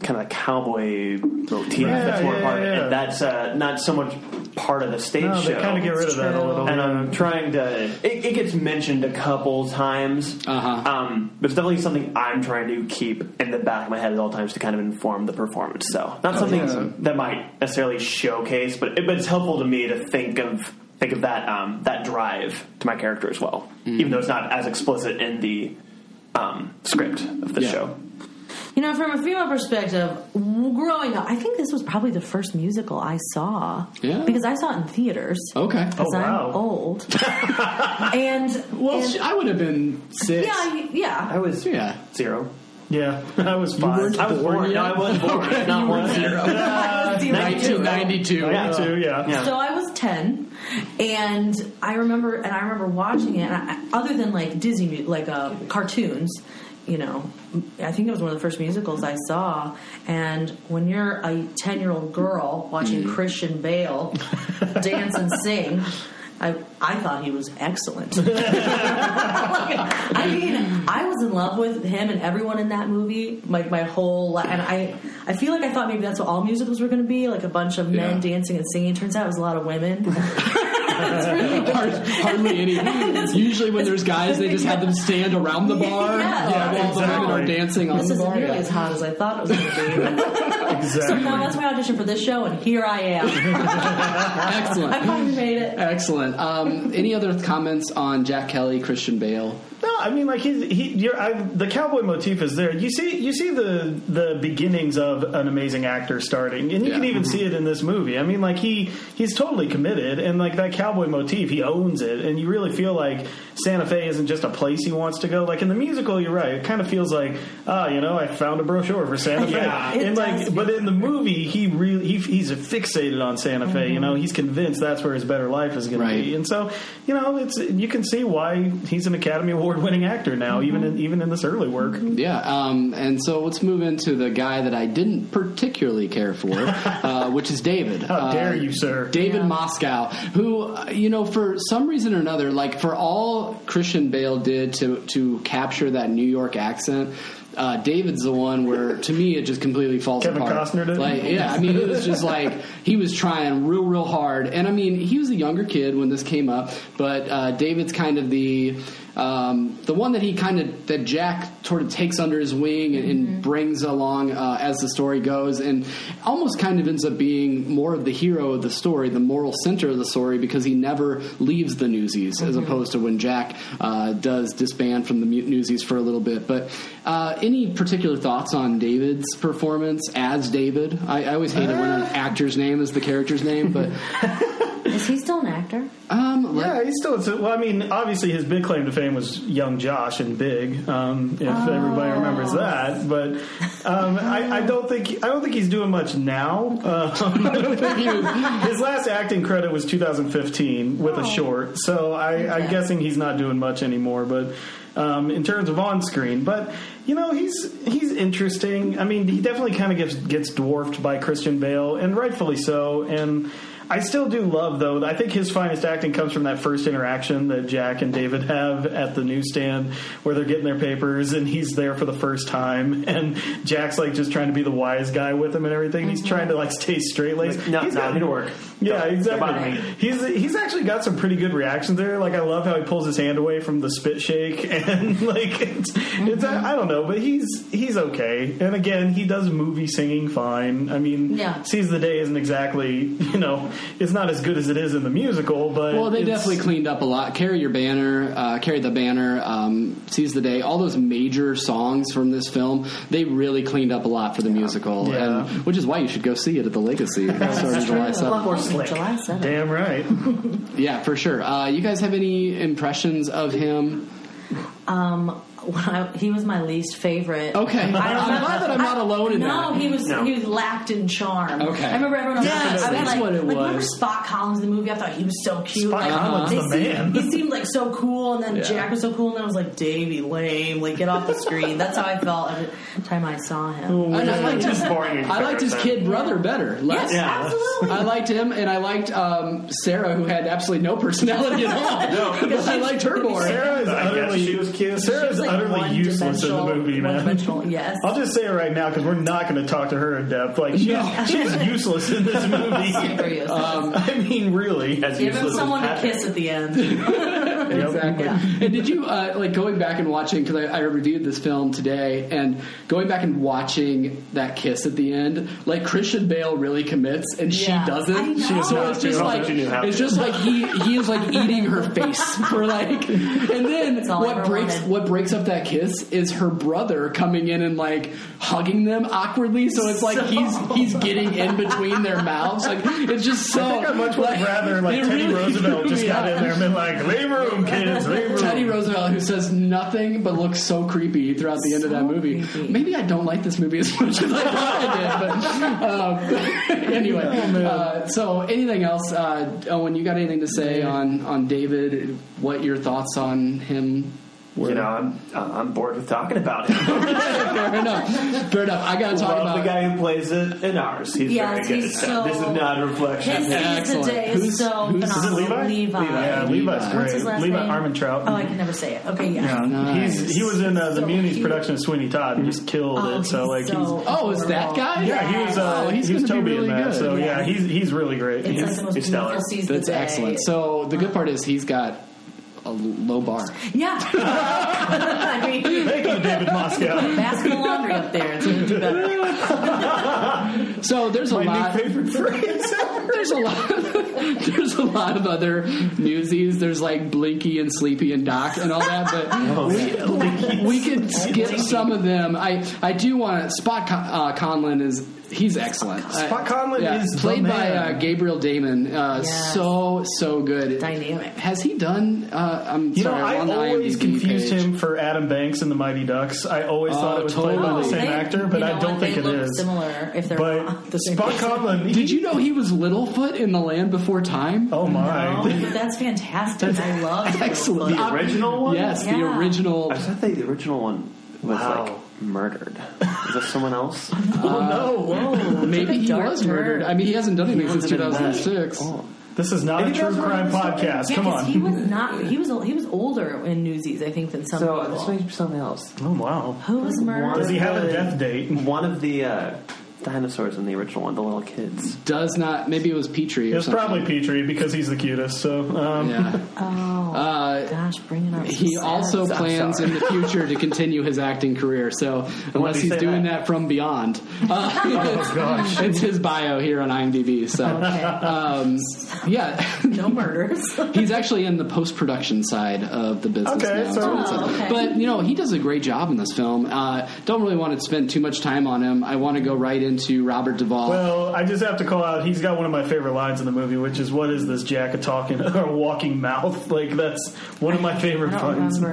kind of a cowboy motif Yeah, that's more yeah, part of it. yeah. And that's uh, not so much part of the stage No, show. they kind of get rid of that a little. and I'm trying to. It, it gets mentioned a couple times, Uh-huh. um, but it's definitely something I'm trying to keep in the back of my head at all times to kind of inform the performance. So not something yeah. that might necessarily showcase, but it, but it's helpful to me to think of think of that um, that drive to my character as well, even though it's not as explicit in the um, script of the Yeah. show. You know, from a female perspective, growing up, I think this was probably the first musical I saw. Yeah. Because I saw it in theaters. Okay. Because Oh, wow. I'm old. and. Well, and- I would have been six. yeah, y- yeah. I was Yeah. zero. Yeah, I was five. weren't I was born. No, I wasn't born. Not one. Zero. I was zero. 1992. Yeah. Too, yeah. Yeah. So I was ten, and I remember, and I remember watching it. And I, other than like Disney, like uh, cartoons, you know, I think it was one of the first musicals I saw. And when you're a ten-year-old girl watching mm-hmm. Christian Bale dance and sing. I, I thought he was excellent. I mean, I was in love with him and everyone in that movie, like my whole li- and I I feel like I thought maybe that's what all musicals were going to be, like a bunch of men Yeah. dancing and singing. Turns out it was a lot of women. Hard- hardly any. Usually, when there's guys, they just have them stand around the bar Yeah, while the women are exactly. dancing on this the isn't bar. nearly yeah. as hot as I thought it was going to be. Exactly. so now that's my audition for this show, and here I am. Excellent. I finally made it. Excellent. Um, any other comments on Jack Kelly, Christian Bale? No, I mean like he, he you're, I, the cowboy motif is there. You see you see the the beginnings of an amazing actor starting, and you Yeah. can even see it in this movie. I mean like he he's totally committed, and like that cowboy motif, he owns it, and you really feel like Santa Fe isn't just a place he wants to go. Like in the musical, you're right. It kind of feels like ah, you know, I found a brochure for Santa Fe, Yeah, and like but in the movie, he really he, he's fixated on Santa Fe. You know, he's convinced that's where his better life is going Right. to be, and so you know, it's you can see why he's an Academy Award winning actor now, even in even in this early work. Yeah, um, and so let's move into the guy that I didn't particularly care for, uh, which is David. How Uh, dare you, sir? David Moscow, who you know, for some reason or another, like for all Christian Bale did to to capture that New York accent. Uh, David's the one where, to me, it just completely falls Kevin apart. Costner did? Like, yeah, I mean, it was just like he was trying real, real hard, and I mean, he was a younger kid when this came up, but uh, David's kind of the um, the one that he kind of that Jack sort of takes under his wing and, and brings along uh, as the story goes, and almost kind of ends up being more of the hero of the story, the moral center of the story, because he never leaves the Newsies, as opposed to when Jack uh, does disband from the Newsies for a little bit. But uh, any particular thoughts on David's performance as David? I, I always hate it when an actor's name is the character's name, but Is he still an actor? um, Yeah, he's still. Well, I mean, obviously his big claim to fame was young Josh and Big. Um, if everybody remembers that, but um, I, I don't think I don't think he's doing much now. Um, I don't think he was- his last acting credit was 2015 with a short, so I, I'm guessing he's not doing much anymore. But um, in terms of on screen, but you know, he's he's interesting. I mean, he definitely kind of gets gets dwarfed by Christian Bale, and rightfully so. And I still do love, though. I think his finest acting comes from that first interaction that Jack and David have at the newsstand, where they're getting their papers, and he's there for the first time, and Jack's like just trying to be the wise guy with him and everything. He's trying to like stay straight laced. Like, no, he's no, I need to work. Yeah, Don't- don't bother exactly. me. He's he's actually got some pretty good reactions there. Like I love how he pulls his hand away from the spit shake, and like it's, it's I don't know, but he's he's okay. And again, he does movie singing fine. I mean, Yeah. sees the Day isn't exactly you know it's not as good as it is in the musical, but Well, they it's- definitely cleaned up a lot. Carry your banner, uh, carry the banner, um, seize the day. All those major songs from this film, they really cleaned up a lot for the musical, Yeah. and which is why you should go see it at the Legacy starting July A lot seventh. more slick. July 7th. Damn right. Yeah, for sure. Uh, you guys have any impressions of him? Um, when I, he was my least favorite. Okay. I'm glad that I'm not alone in no, that. he was No. he was lacked in charm. Okay. I remember everyone else. Yes, I was that's like, what it like was. remember Spot Conlon in the movie? I thought he was so cute. Spot like, Conlon, they the seemed- man. He seemed like so cool, and then Yeah. Jack was so cool, and then I was like, Davey, lame. Like, get off the screen. That's how I felt every time I saw him. And I liked his, Just boring in I liked his kid brother better. Les. Yes, absolutely. I liked him, and I liked um, Sarah, who had absolutely no personality at all. but I liked her more. Sarah is I guess utterly she was cute. Sarah is She was, like, utterly useless in the movie, man. yes. I'll just say it right now because we're not going to talk to her in depth. Like she's, she's useless in this movie. Useless. Um, I mean, really. As Give him someone to kiss at the end. Exactly. And did you uh, like going back and watching? Because I, I reviewed this film today, and going back and watching that kiss at the end, like Christian Bale really commits, and Yeah. she doesn't. I. She was so it's just I like think she it's just like he he is like eating her face for like, and then what breaks wanted. what breaks up that kiss is her brother coming in and like hugging them awkwardly. So it's like he's he's getting in between their mouths. Like it's just so. I think I much would like, rather like Teddy really Roosevelt just me got in there and been like, "Leave room, kids. Teddy Roosevelt, who says nothing but looks so creepy throughout the end of that movie. creepy. Maybe I don't like this movie as much as I thought I did. But um, anyway, uh, so anything else, uh, Owen? You got anything to say on on David? What your thoughts on him? Were? You know, I'm I'm bored with talking about him. fair enough. Fair enough. I got to talk Love about the guy who plays it in ours. He's Yes, very good. he's So so- this is not a reflection. His of him. face Excellent. today Who's- so who's- is it phenomenal. Levi? Yeah, Levi's great. What's his last Levi name? Armentrout. Oh, I can never say it. Okay, yeah. Yeah, Nice. he's he was in uh, the So Muny's cute. production of Sweeney Todd and just killed Oh, it. So he's like so he's Oh, is that guy? yeah he was uh, Oh, he's he was Toby really in that. good. So yeah, Yeah. he's he's really great. It's He's- like the most stellar. beautiful season That's of the day. excellent. So the good part is he's got a low bar. Yeah. I mean, Thank you, David Moscow. basket of laundry up there. It's going to do better. So there's a My lot. new favorite phrase. there's a lot. there's a lot of other newsies. There's like Blinky and Sleepy and Doc and all that, but we, we could skip some of them. I I do want to. Spot Con, uh, Conlon is he's excellent. Spot Uh, Conlon is the played by uh, Gabriel Damon. Uh, Yes. So so good. Dynamic. Has he done? Uh, I'm You know. I always IMDb confused page. him for Adam Banks in the Mighty Ducks. I always Oh, thought it was played by the same They- actor, but you I don't think they it look is. Similar if they're But not the same Spot person. Conlon, Did you know he was Littlefoot in The Land Before Time? Oh my! Oh, but that's fantastic. I love Excellent. The original one? Yes, the Yeah. original. I just thought the original one was Wow. like murdered. Is this someone else? Oh no! Whoa. Maybe he dark was turn. murdered. I mean, he hasn't done anything since wasn't in that. 2006. Oh. This is not a true crime I was talking podcast. Yeah, Come 'cause he was not. He was he was older in Newsies, I think, than some So people. this may be something else. Oh wow! Who was murdered? Does he have a death date? One of the uh, dinosaurs in the original one, the little kids. Does not. Maybe it was Petrie. It Or was something. probably Petrie because he's the cutest. So um, Yeah. Oh Uh, gosh, bringing up. he some also sad- plans in the future to continue his acting career. So unless did he's say doing that? that from Beyond, uh, it's, gosh. it's his bio here on IMDb. So Okay. um, yeah. no murders. He's actually in the post production side of the business Okay, now. so- what it says. Oh, okay. But you know, he does a great job in this film. Uh, don't really want to spend too much time on him. I want to go right into Robert Duvall. Well, I just have to call out. He's got one of my favorite lines in the movie, which is, "What is this Jack a talking or walking mouth?" Like that's one of my favorite I lines. it.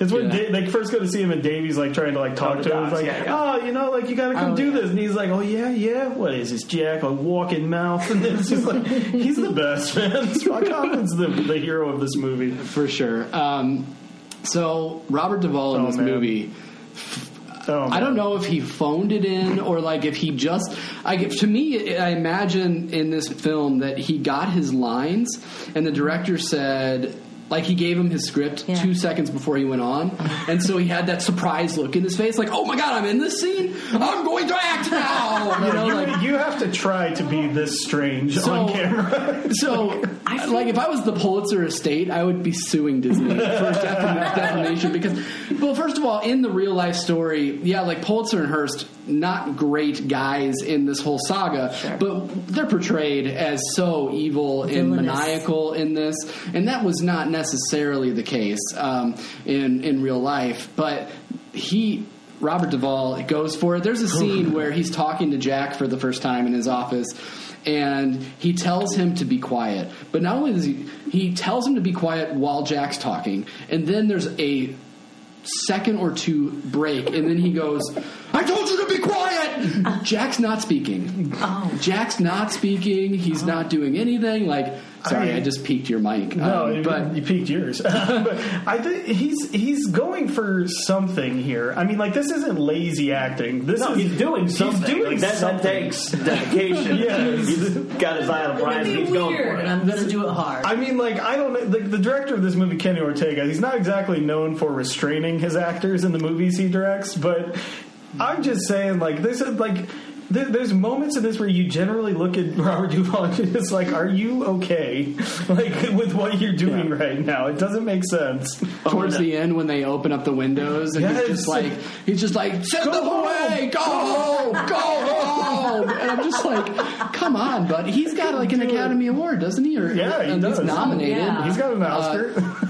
It's when Yeah. Da- they first go to see him, and Davey's like trying to like talk Oh, to him. He's like, yeah, yeah. "Oh, you know, like you got to come Oh, do yeah. this," and he's like, "Oh yeah, yeah. What is this Jack a walking mouth?" And it's just like he's the best man. Spot Conlon's the the hero of this movie. for sure. Um, so Robert Duvall in Oh, this man. movie. Oh, I don't know if he phoned it in or like if he just. I to me, I imagine in this film that he got his lines and the director said. Like he gave him his script Yeah. two seconds before he went on, uh-huh. and so he had that surprise look in his face, like, "Oh my god, I'm in this scene! I'm going to act now!" You know, you, like you have to try to be this strange So- on camera. So, I feel- like, if I was the Pulitzer estate, I would be suing Disney for defam- defamation because, well, first of all, in the real life story, yeah, like Pulitzer and Hearst, not great guys in this whole saga, but they're portrayed as so evil and maniacal in this, and that was not necessarily the case um, in in real life, but he. Robert Duvall goes for it. There's a scene where he's talking to Jack for the first time in his office, and he tells him to be quiet. But not only does he, he tells him to be quiet while Jack's talking, and then there's a second or two break, and then he goes, "I told you to be quiet." Uh-huh. Jack's not speaking. Oh. Jack's not speaking. He's uh-huh. not doing anything. Like, sorry, I- I, just peeked your mic. No, Um, but you peaked yours. but I think he's he's going for something here. I mean, like this isn't lazy acting. This No, is he's doing something. He's doing like, that, that takes dedication. Yes. He's got his eye on the It's prize gonna and be he's going weird, for and it. I'm gonna do it hard. I mean, like I don't know. The, the director of this movie, Kenny Ortega, he's not exactly known for restraining his actors in the movies he directs, but I'm just saying, like this is like. There- There's moments in this where you generally look at Robert Duvall and you're just like, "Are you okay? Like with what you're doing right now? It doesn't make sense." towards oh, the end when they open up the windows and Yes. he's just like he's just like send Go them home. away go home go home and i'm just like come on but he's got like an academy award doesn't he or Yeah, he and he's nominated Yeah. He's got an uh, Oscar.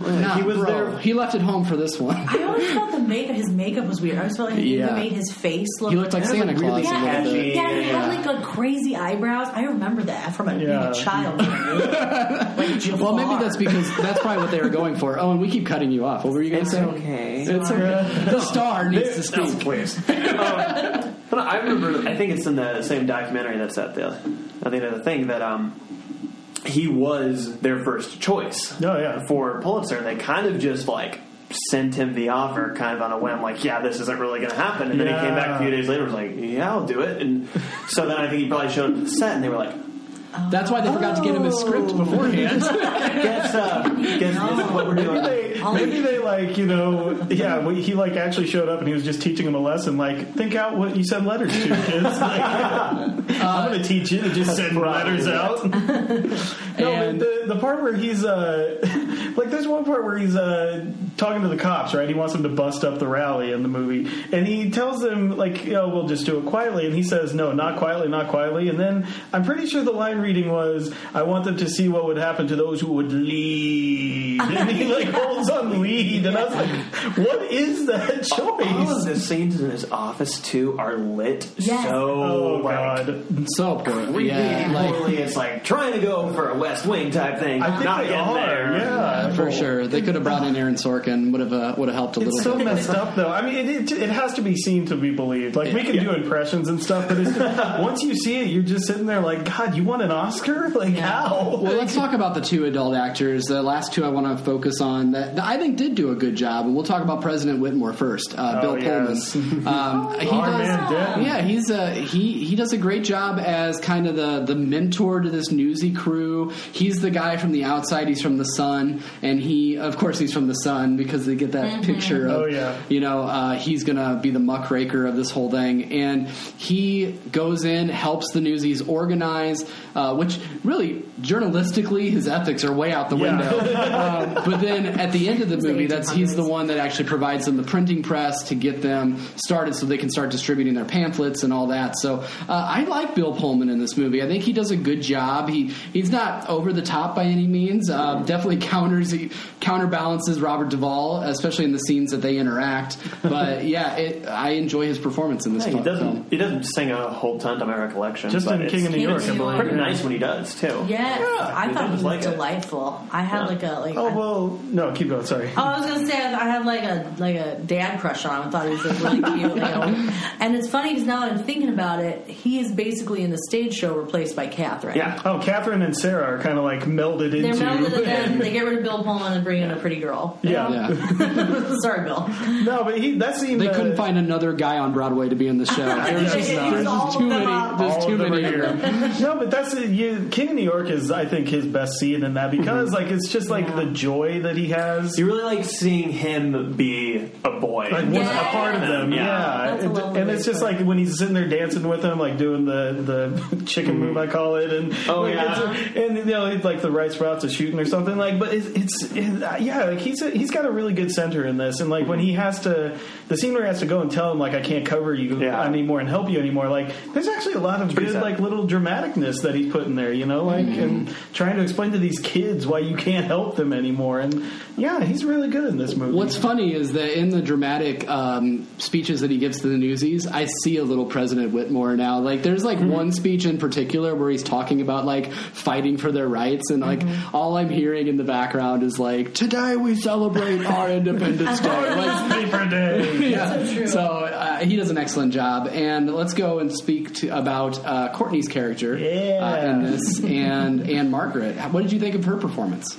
Nah, He was bro, there- he left it home for this one I always felt the makeup. His makeup was weird. I always felt like he Yeah. made his face look. he looked like santa like, really claus yeah, a and little he, bit yeah, he Yeah. had like, like crazy eyebrows. I remember that from a, Yeah. a child. like well maybe that's because that's probably what they were going for oh and we keep cutting you off what were you going to say okay. it's okay the star needs to No, speak please. Um, but I remember. I think it's in the same documentary that's at the at the end of the thing that um he was their first choice. Oh, yeah. for Pulitzer, and they kind of just like sent him the offer kind of on a whim like yeah this isn't really going to happen and then he came back a few days later and was like yeah i'll do it and so then i think he probably showed up at the set and they were like that's why they forgot to get him a script beforehand. Guess uh guess this is what we're doing. Maybe they, maybe they like you know yeah we- he like actually showed up and he was just teaching him a lesson like think out what you send letters to kids. Like, I'm gonna teach you to just send letters out. No And- but the, the part where he's uh like there's one part where he's uh talking to the cops right? He wants them to bust up the rally in the movie. And he tells them like oh we'll just do it quietly. And he says no not quietly not quietly. And then I'm pretty sure the line reading was I want them to see what would happen to those who would lead. And he like holds on lead. And I was like what is that choice?" all of choice the scenes in his office too are lit Yes. so oh like, god. So poorly yeah like poorly. it's like trying to go for a West Wing type thing. I think not they getting are there. yeah for sure they could have brought in aaron sorkin would have uh, would have helped a little It's so bit messed up, though. I mean, it, it, it has to be seen to be believed. Like we can do impressions and stuff, but it's just, once you see it, you're just sitting there like, God, you want an Oscar? Like how? Well, let's talk about the two adult actors. The last two I want to focus on that, that I think did do a good job, and we'll talk about President Whitmore first. Uh, Oh, Bill yes. Pullman. Um, he Our does, man, yeah, he's a he he does a great job as kind of the the mentor to this newsy crew. He's the guy from the outside. He's from the Sun, and he of course he's from the Sun because they get that picture of Oh, yeah. you know uh, he's gonna be the muckraker of this whole thing, and he goes in, helps the newsies organize, uh, which really journalistically his ethics are way out the Yeah. window. um, but then at the end of the movie, that's he's the one that actually provides them the printing press to get them started, so they can start distributing their pamphlets and all that. So uh, I like Bill Pullman in this movie. I think he does a good job. He he's not over the top by any means. Uh, definitely counters counterbalances Robert Duvall, especially in the scenes that they interact. But yeah, it, I enjoy his performance in this He doesn't. He doesn't sing a whole ton to my recollection. Just but in King of New York, I believe. York. Pretty nice when he does too. Yes, I he thought he was like it. delightful. I had like a like. Oh well, no, keep going. Sorry. Oh, I was gonna say I had like a like a dad crush on him. I thought he was like really cute, you know. And it's funny because now that I'm thinking about it, he is basically in the stage show replaced by Catherine. Yeah. Oh, Catherine and Sarah are kind of like melded They're into. melded and then they get rid of Bill Pullman and bring in a pretty girl. yeah. Yeah. Sorry, Bill. No, but he that scene. They uh, couldn't find another guy on Broadway to be in the show. There's just, It's there's just too many. up. There's all too many are here. no, but that's it. You, King of New York is, I think, his best scene in that because, mm-hmm. like, it's just like the joy that he has. You really like seeing him be a boy. like Yeah. a part of them, Yeah. yeah. That's And- and it's just like when he's sitting there dancing with him, like doing the the chicken move, mm-hmm. I call it, and Oh, like, yeah. and you know, it's like the rice sprouts are shooting or something. Like, but it's, it's it, yeah, like he's a, he's got a really good center in this, and like when he has to, the scene where he has to go and tell him like I can't cover you Yeah. anymore and help you anymore. Like, there's actually a lot of good sad. like little dramaticness that he's putting there, you know, like and trying to explain to these kids why you can't help them anymore. And yeah, he's really good in this movie. What's funny is that in the dramatic um, speeches that he gives to the newsies, I see a little President Whitmore now. Like, there's like one speech in particular where he's talking about like fighting for their rights, and like all I'm hearing in the background is like, "Today we celebrate our Independence Day." Like, Paper day. yeah. So, uh, he does an excellent job. And let's go and speak to, about uh, Courtney's character uh, in this, and Ann-Margret. What did you think of her performance?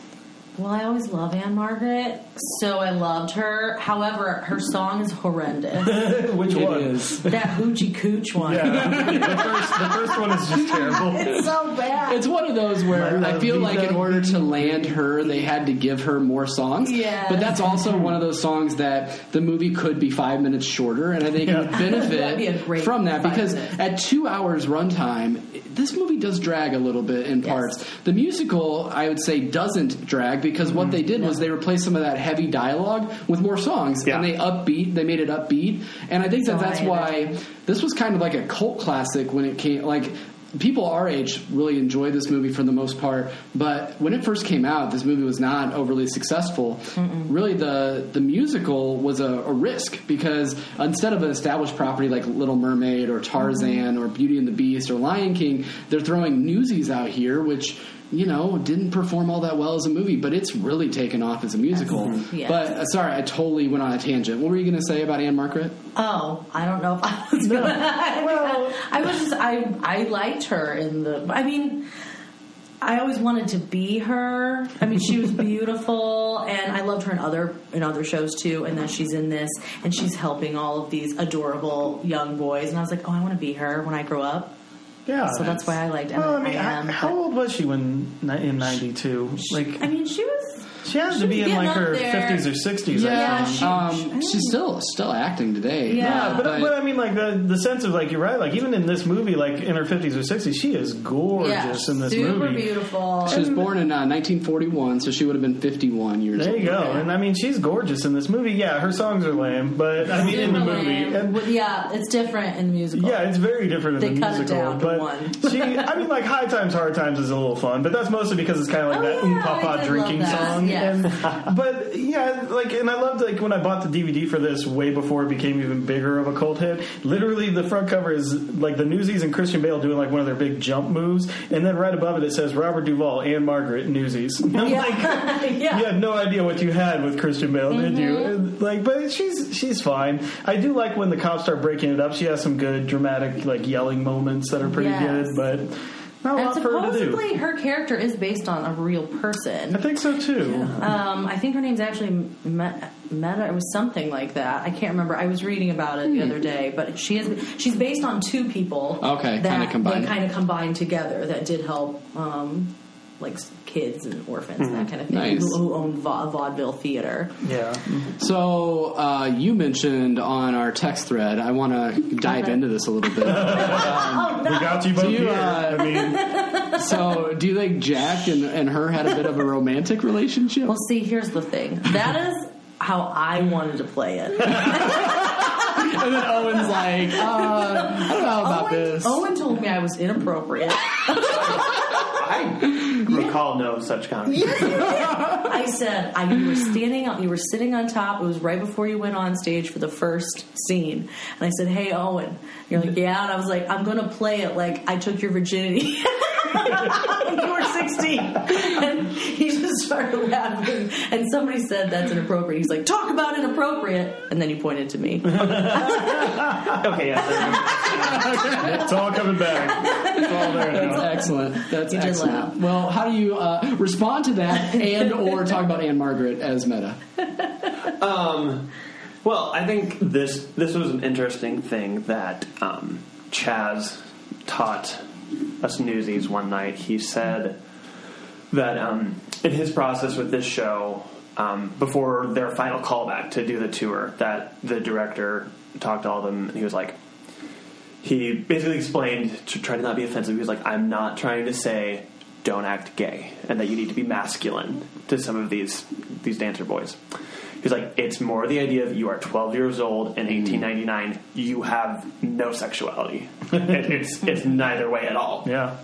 Well, I always love Ann-Margret, so I loved her. However, her song is horrendous. Which It one? is. that hoochie cooch one. Yeah. the first the first one is just terrible. It's so bad. It's one of those where My I feel like in order to land her, they had to give her more songs. Yeah. But that's also one of those songs that the movie could be five minutes shorter, and I think it would That'd be benefit from that because minutes. at two hours runtime, this movie does drag a little bit in Yes. parts. The musical, I would say, doesn't drag because what they did was they replaced some of that heavy dialogue with more songs, Yeah. and they upbeat. They made it upbeat, and I think that that's why this was kind of like a cult classic when it came like people our age really enjoy this movie for the most part but when it first came out this movie was not overly successful really the the musical was a, a risk because instead of an established property like little mermaid or tarzan or beauty and the beast or lion king they're throwing newsies out here which you know didn't perform all that well as a movie but it's really taken off as a musical Yes. but uh, sorry i totally went on a tangent what were you going to say about Ann-Margret Oh, I don't know if I was gonna. Well- I was just I I liked her in the. I mean, I always wanted to be her. I mean, she was beautiful, and I loved her in other in other shows too. And then she's in this, and she's helping all of these adorable young boys. And I was like, oh, I want to be her when I grow up. Yeah. So that's why I liked Well, I mean, I how, old was she when in '92? Like, I mean, she was. She has she to be in like her there. 50s or 60s. Yeah, I she- um, she's still still acting today Yeah, Uh, But, but I mean, like the the sense of like you're right. Like even in this movie, like in her 50s or 60s, she is gorgeous Yeah, in this super movie. beautiful. She was born in uh, 1941, so she would have been 51 years There old. you go. And I mean, she's gorgeous in this movie. Yeah, her songs are lame, but I mean, in the movie, and yeah, it's different in the musical. Yeah, it's very different in They the cut it musical. down to but one. she, I mean, like High Times, Hard Times is a little fun, but that's mostly because it's kind of like Oh, that yeah, Papa drinking song. Yeah. And, but yeah, like, and I loved like when I bought the DVD for this way before it became even bigger of a cult hit. Literally, the front cover is like the Newsies and Christian Bale doing like one of their big jump moves, and then right above it it says Robert Duvall and Margaret Newsies. I'm Yeah. like, yeah. you had no idea what you had with Christian Bale, did you? Mm-hmm. And, Like, but she's she's fine. I do like when the cops start breaking it up. She has some good dramatic like yelling moments that are pretty Yes. good, but not a And lot for her to do. supposedly her character is based on a real person. I think so too. Um, I think her name's actually Me- Meta. It was something like that. I can't remember. I was reading about it the other day, but she is she's based on two people. Okay, that kinda combined. Kind of combined together that did help. Um, like kids and orphans, and that kind of thing, Nice. who, who owned va- vaudeville theater. Yeah, So uh, you mentioned on our text thread. I want to dive into this a little bit. Oh no! we got you both Do you, here. uh, I mean, so, do you think Jack and, and her had a bit of a romantic relationship? Well, see, here's the thing. That is how I wanted to play it. and then Owen's like, uh, I don't know about Owen, this. Owen told me I was inappropriate. I recall no such conversation. I said, I, you were standing up, you were sitting on top. It was right before you went on stage for the first scene. And I said, Hey, Owen. You're like, Yeah. And I was like, I'm going to play it like I took your virginity. you were 16. And he just started laughing. And somebody said, That's inappropriate. He's like, Talk about inappropriate. And then he pointed to me. okay, yeah. it's all coming back. It's all there That's excellent. That's You did excellent. laugh. Well, how do you uh, respond to that, and or talk about Ann-Margret as Medda? Um, well, I think this this was an interesting thing that um, Chaz taught us newsies one night. He said that um, in his process with this show, um, before their final callback to do the tour, that the director talked to all of them, and he was like, he basically explained to try to not be offensive. He was like, "I'm not trying to say don't act gay and that you need to be masculine to some of these these dancer boys." He's like, "It's more the idea that you are 12 years old in mm-hmm. 1899. You have no sexuality. It- it's it's neither way at all. Yeah.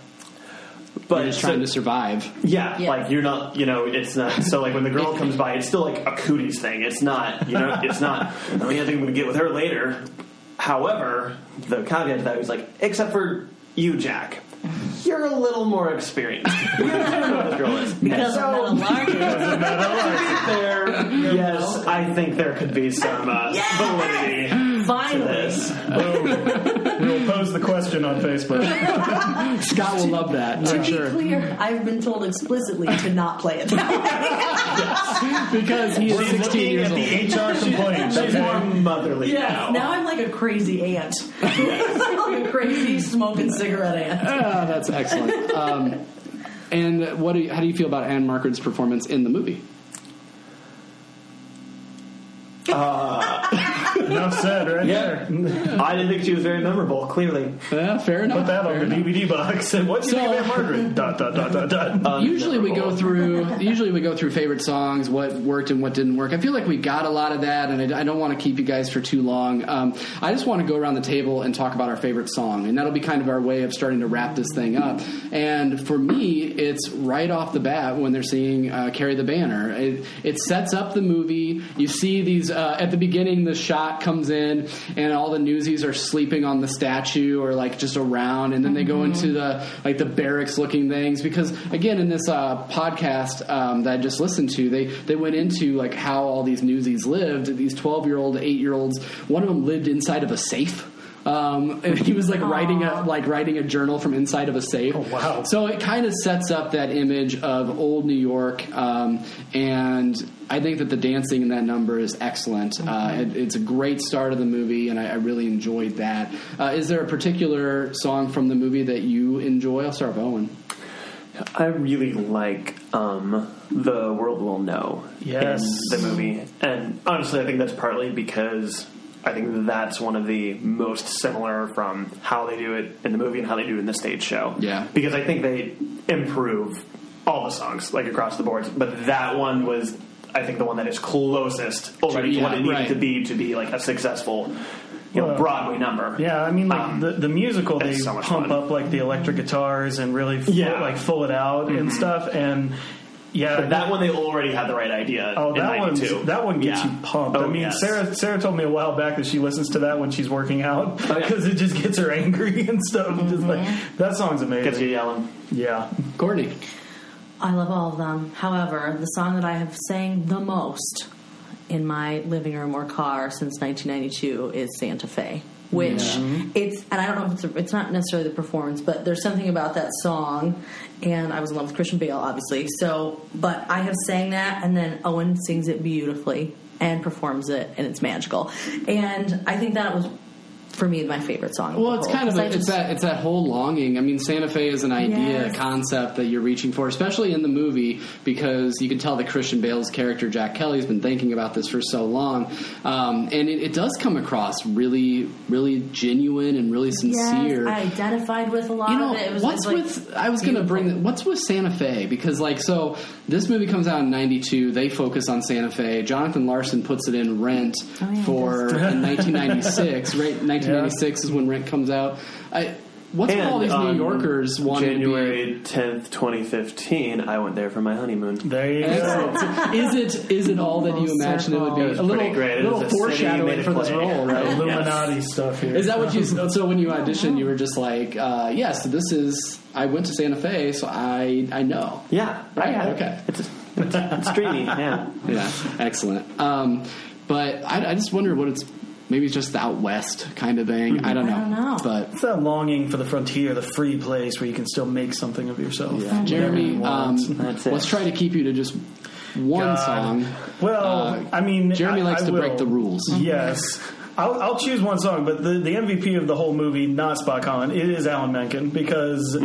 But You're just so- trying to survive. yeah, Yeah. like you're not, you know, it's not. So like when the girl comes by, it's still like a cooties thing. It's not, you know, it's not. Oh yeah, I think I'm gonna get with her later. However, the caveat to that was like, except for you, Jack, you're a little more experienced. You understand what this girl is. Because So- of Metal yes, I think there could be some uh, validity to Finally. this. We'll pose the question on Facebook. Scott will love that. To I'm be sure. clear, I've been told explicitly to not play it that way. Because he is We're 16 looking years at old. the HR complaint. She's more motherly Yes, now. now I'm like a crazy aunt. like a crazy smoking cigarette aunt. Ah, that's excellent. Um, and what do you, how do you feel about Ann-Margret's performance in the movie? Enough said, right Yeah. there. I didn't think she was very memorable, clearly. Yeah, fair enough. Put that fair on the. DVD box. And what do you So- think of Margaret? Dot dot dot dot dot. Usually we go through. Usually we go through favorite songs, what worked and what didn't work. I feel like we got a lot of that, and I, I don't want to keep you guys for too long. Um, I just want to go around the table and talk about our favorite song, and that'll be kind of our way of starting to wrap this thing up. And for me, it's right off the bat when they're seeing uh, "Carry the Banner." It, it sets up the movie. You see these uh, at the beginning. The shot comes in, and all the newsies are sleeping on the statue or like just around, and then they go into the like the barracks looking things because again in this uh, podcast um, that I just listened to, they they went into like how all these newsies lived. These twelve year old, eight year olds. One of them lived inside of a safe. Um, and he was like writing a like writing a journal from inside of a safe. Oh, wow. So it kind of sets up that image of old New York, um, and I think that the dancing in that number is excellent. Uh, it, it's a great start of the movie, and I, I really enjoyed that. Uh, is there a particular song from the movie that you enjoy? I'll start with Owen. I really like um, the world will know Yes. in the movie, and honestly, I think that's partly because I think that's one of the most similar from how they do it in the movie and how they do it in the stage show. Yeah. because I think they improve all the songs like across the board, but that one was. I think the one that is closest already to what it needed right. to be to be like a successful, you know, Broadway number. Yeah, I mean, like Um, the, the musical, they so pump fun. up like the electric guitars and really, full, Yeah. like full it out and stuff. And yeah, But that one they already had the right idea. Oh, in that one 92. that one gets Yeah. you pumped. Oh, I mean, yes. Sarah Sarah told me a while back that she listens to that when she's working out Oh, yeah. because it just gets her angry and stuff. Just like that song's amazing. gets you yelling. Yeah, Courtney. I love all of them. However, the song that I have sang the most in my living room or car since 1992 is Santa Fe. Which it's, and I don't know if it's a, it's not necessarily the performance, but there's something about that song. And I was in love with Christian Bale, obviously. So, but I have sang that, and then Owen sings it beautifully and performs it, and it's magical. And I think that was, for me, my favorite song. Well, it's whole, kind of a, it's just- that it's that whole longing. I mean, Santa Fe is an idea, Yes. a concept that you're reaching for, especially in the movie because you can tell that Christian Bale's character Jack Kelly's been thinking about this for so long, um, and it, it does come across really, really genuine and really sincere. Yes, I identified with a lot you know of it. It was what's like, with i was going to bring what's with santa fe because like so this movie comes out in 92 they focus on santa fe jonathan larson puts it in rent Oh, yeah, for in 1996 right 1996 is when rent comes out I, what's with all these new on yorkers wanting January tenth, twenty fifteen. I went there for my honeymoon. There you go. is it is it all that you Full imagine it would be It a little, great. Little was a foreshadowing made for this role right Illuminati stuff here. Is that what you? So when you auditioned, you were just like, uh, "Yes, this is." I went to Santa Fe, so I I know. Yeah, Right, I- I- okay. It's, it's, it's dreamy. Yeah, Yeah, excellent. Um, but I, I just wonder what it's. Maybe it's just the out west kind of thing. I don't know. I don't know. But It's that longing for the frontier, the free place where you can still make something of yourself. yeah, Jeremy, Whatever you um, want. That's it. let's try to keep you to just one God. song. Well, Uh, I mean, Jeremy I- likes I to break the rules. Yes. I'll, I'll choose one song, but the, the MVP of the whole movie, not Spot Con, it is Alan Menken because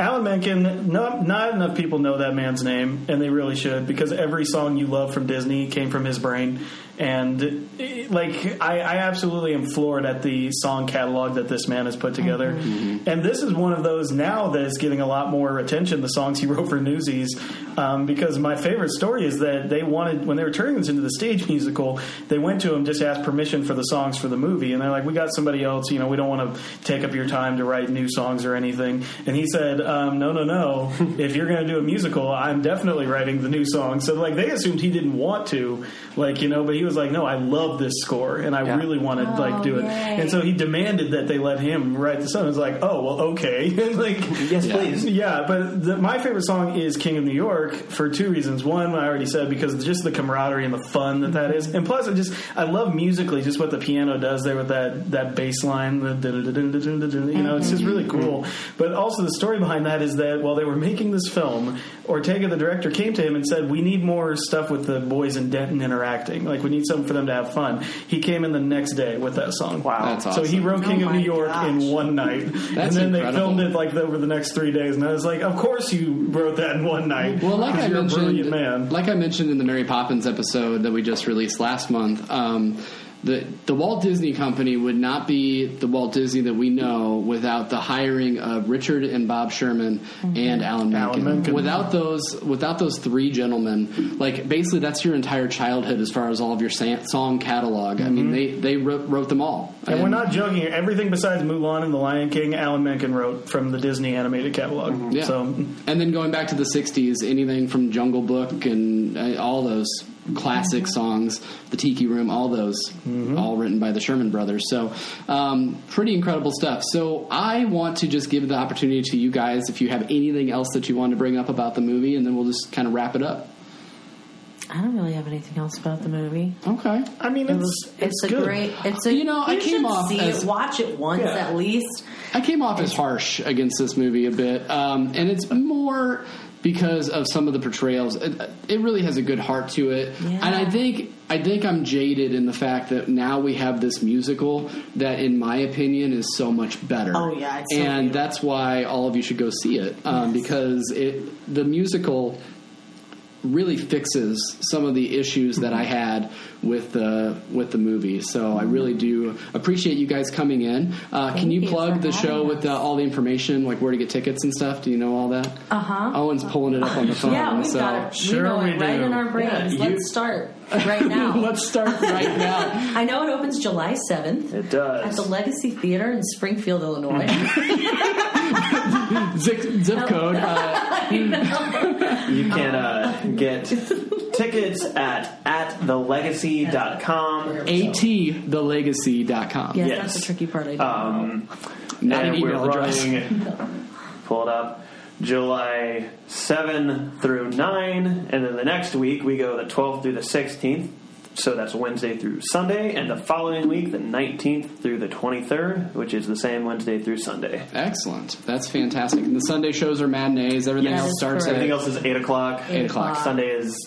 Alan Menken, not, not enough people know that man's name, and they really should because every song you love from Disney came from his brain. And like, I, I absolutely am floored at the song catalog that this man has put together. And this is one of those now that is getting a lot more attention. The songs he wrote for Newsies, um, because my favorite story is that they wanted when they were turning this into the stage musical, they went to him just to ask permission for the songs for the movie, and they're like, "We got somebody else. You know, we don't want to take up your time to write new songs or anything." And he said, um, no, no, no. if you're going to do a musical, I'm definitely writing the new song. So like they assumed he didn't want to, like you know, but he was like, no, I love this score and I Yeah. really want to like do it. yay. And so he demanded that they let him write the song. It's like, oh well, okay. And, like Yes, please. yeah, but the, my favorite song is "King of New York" for two reasons. One, I already said because just the camaraderie and the fun that that is, and plus, I just I love musically just what the piano does there with that that bass line. The you know, it's just really cool. But also the story behind that is that while they were making this film, Ortega, the director, came to him and said, "We need more stuff with the boys in Denton interacting. Like we need something for them to have fun." He came in the next day with that song. Wow. That's So he wrote King Oh of New York gosh. in one night, and That's then they filmed it like over the next three days. And I was like, "Of course you wrote that in one night." Well, like 'cause I you're a mentioned, brilliant man. like I mentioned in the Mary Poppins episode that we just released last month, um, the the Walt Disney Company would not be the Walt Disney that we know without the hiring of Richard and Bob Sherman and Alan Menken. Alan Menken. Without those, without those three gentlemen, like basically that's your entire childhood as far as all of your song catalog. I mean, they they wrote, wrote them all. Mm-hmm. And we're not joking. here. Everything besides Mulan and The Lion King, Alan Menken wrote from the Disney animated catalog. Mm-hmm. Yeah. So And then going back to the '60s, anything from Jungle Book and uh, all those classic songs, The Tiki Room, all those, all written by the Sherman Brothers. So, um, pretty incredible stuff. So, I want to just give the opportunity to you guys if you have anything else that you want to bring up about the movie, and then we'll just kind of wrap it up. I don't really have anything else about the movie. Okay. I mean, It it's was, it's, it's, a good. great. It's a You know, I came off see as- it. Watch it once Yeah. at least. I came off as harsh against this movie a bit, um, and it's more because of some of the portrayals. It, it really has a good heart to it, Yeah. and I think I think I'm jaded in the fact that now we have this musical that, in my opinion, is so much better. Oh, yeah, so and beautiful. that's why all of you should go see it um, because it the musical really fixes some of the issues that I had with the with the movie. So I really do appreciate you guys coming in. Uh, can you you plug for the show having with uh, all the information, like where to get tickets and stuff? Do you know all that? Uh huh. Owen's pulling it up on the phone. yeah, we've so got it. Sure we know we it right do. in our brains. Yeah, Let's start right now. let's start right now. I know it opens July seventh It does. at the Legacy Theater in Springfield, Illinois. Zip, zip code. Uh, You can uh, get tickets at at thelegacy.com. atthelegacy.com. yes, Yes. that's the tricky part. I don't Um, Not an and we're email address. running, pull it up, July 7 through 9, and then the next week we go the 12th through the 16th. So that's Wednesday through Sunday, and the following week, the 19th through the 23rd, which is the same Wednesday through Sunday. Excellent. That's fantastic. And the Sunday shows are matinees. Everything Yes, else starts correct. Everything else is 8 o'clock. Eight o'clock. o'clock. Sunday is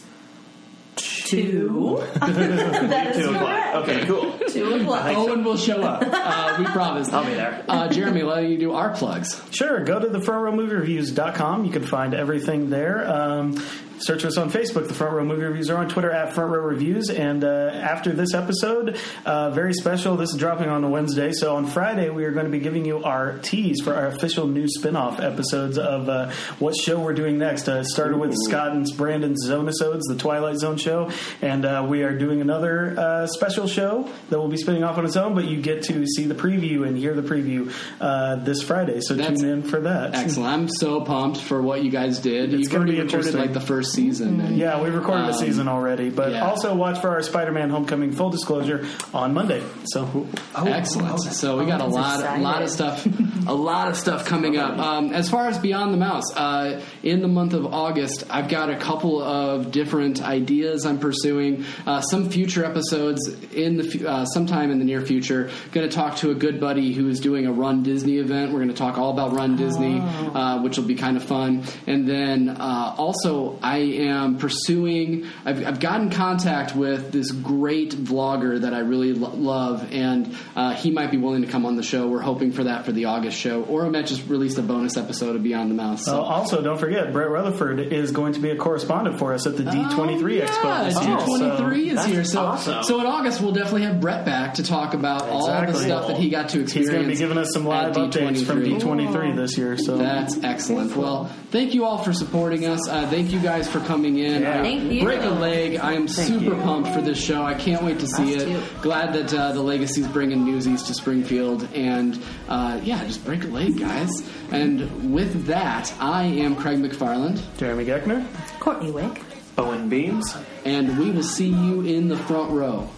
Two. that is 2 o'clock. correct. Okay, cool. Two o'clock. Owen will show up. Uh, we promise. I'll be there. Uh, Jeremy, let you do our plugs. Sure, go to the frontrowmoviereviews.com. You can find everything there. Um, search us on Facebook, the Front Row Movie Reviews, or on Twitter at Front Row Reviews. And uh, after this episode, uh, very special, this is dropping on a Wednesday. So on Friday, we are going to be giving you our tease for our official new spin off episodes of uh, what show we're doing next. Uh, it started with Scott and Brandon's Zonesodes, the Twilight Zone show. And uh, we are doing another uh, special show that will be spinning off on its own, but you get to see the preview and hear the preview uh, this Friday. So That's tune in for that. Excellent. I'm so pumped for what you guys did. You've gonna already be recorded interesting. like the first season. And, Yeah, we recorded a Um, season already, but yeah. also watch for our Spider-Man: Homecoming full disclosure on Monday. So Excellent. So we got a Owen's lot, a lot of stuff, a lot of stuff coming up. Um, as far as Beyond the Mouse, uh, in the month of August, I've got a couple of different ideas I'm pursuing. Uh, some future episodes in the uh, sometime in the near future. Going to talk to a good buddy who is doing a Run Disney event. We're going to talk all about Run Disney, uh, which will be kind of fun. And then uh, also, I am pursuing. I've, I've gotten contact with this great vlogger that I really lo- love, and uh, he might be willing to come on the show. We're hoping for that for the August show, or I might just release a bonus episode of Beyond the Mouse. Uh, also, don't forget, Brett Rutherford is going to be a correspondent for us at the D23 Oh, yeah, Expo this year. D23 is here. So, awesome. so in August we'll definitely have Brett back to talk about all the stuff that he got to experience. he's going to be giving us some live updates from D23. D23 this year. So That's excellent. Well, thank you all for supporting us. Uh, thank you guys guys for coming in. Yeah. Thank you. Break a leg. I am Thank super you. pumped for this show. I can't wait to see Us it. Too. Glad that uh, the is bringing Newsies to Springfield. And uh, yeah, just break a leg, guys. And with that, I am Craig McFarland. Jeremy Geckner. Courtney Wick. Owen Beams. And we will see you in the front row.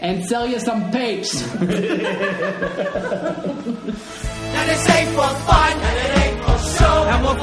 And sell you some papes. and it's fun, and it ain't for show, and we'll.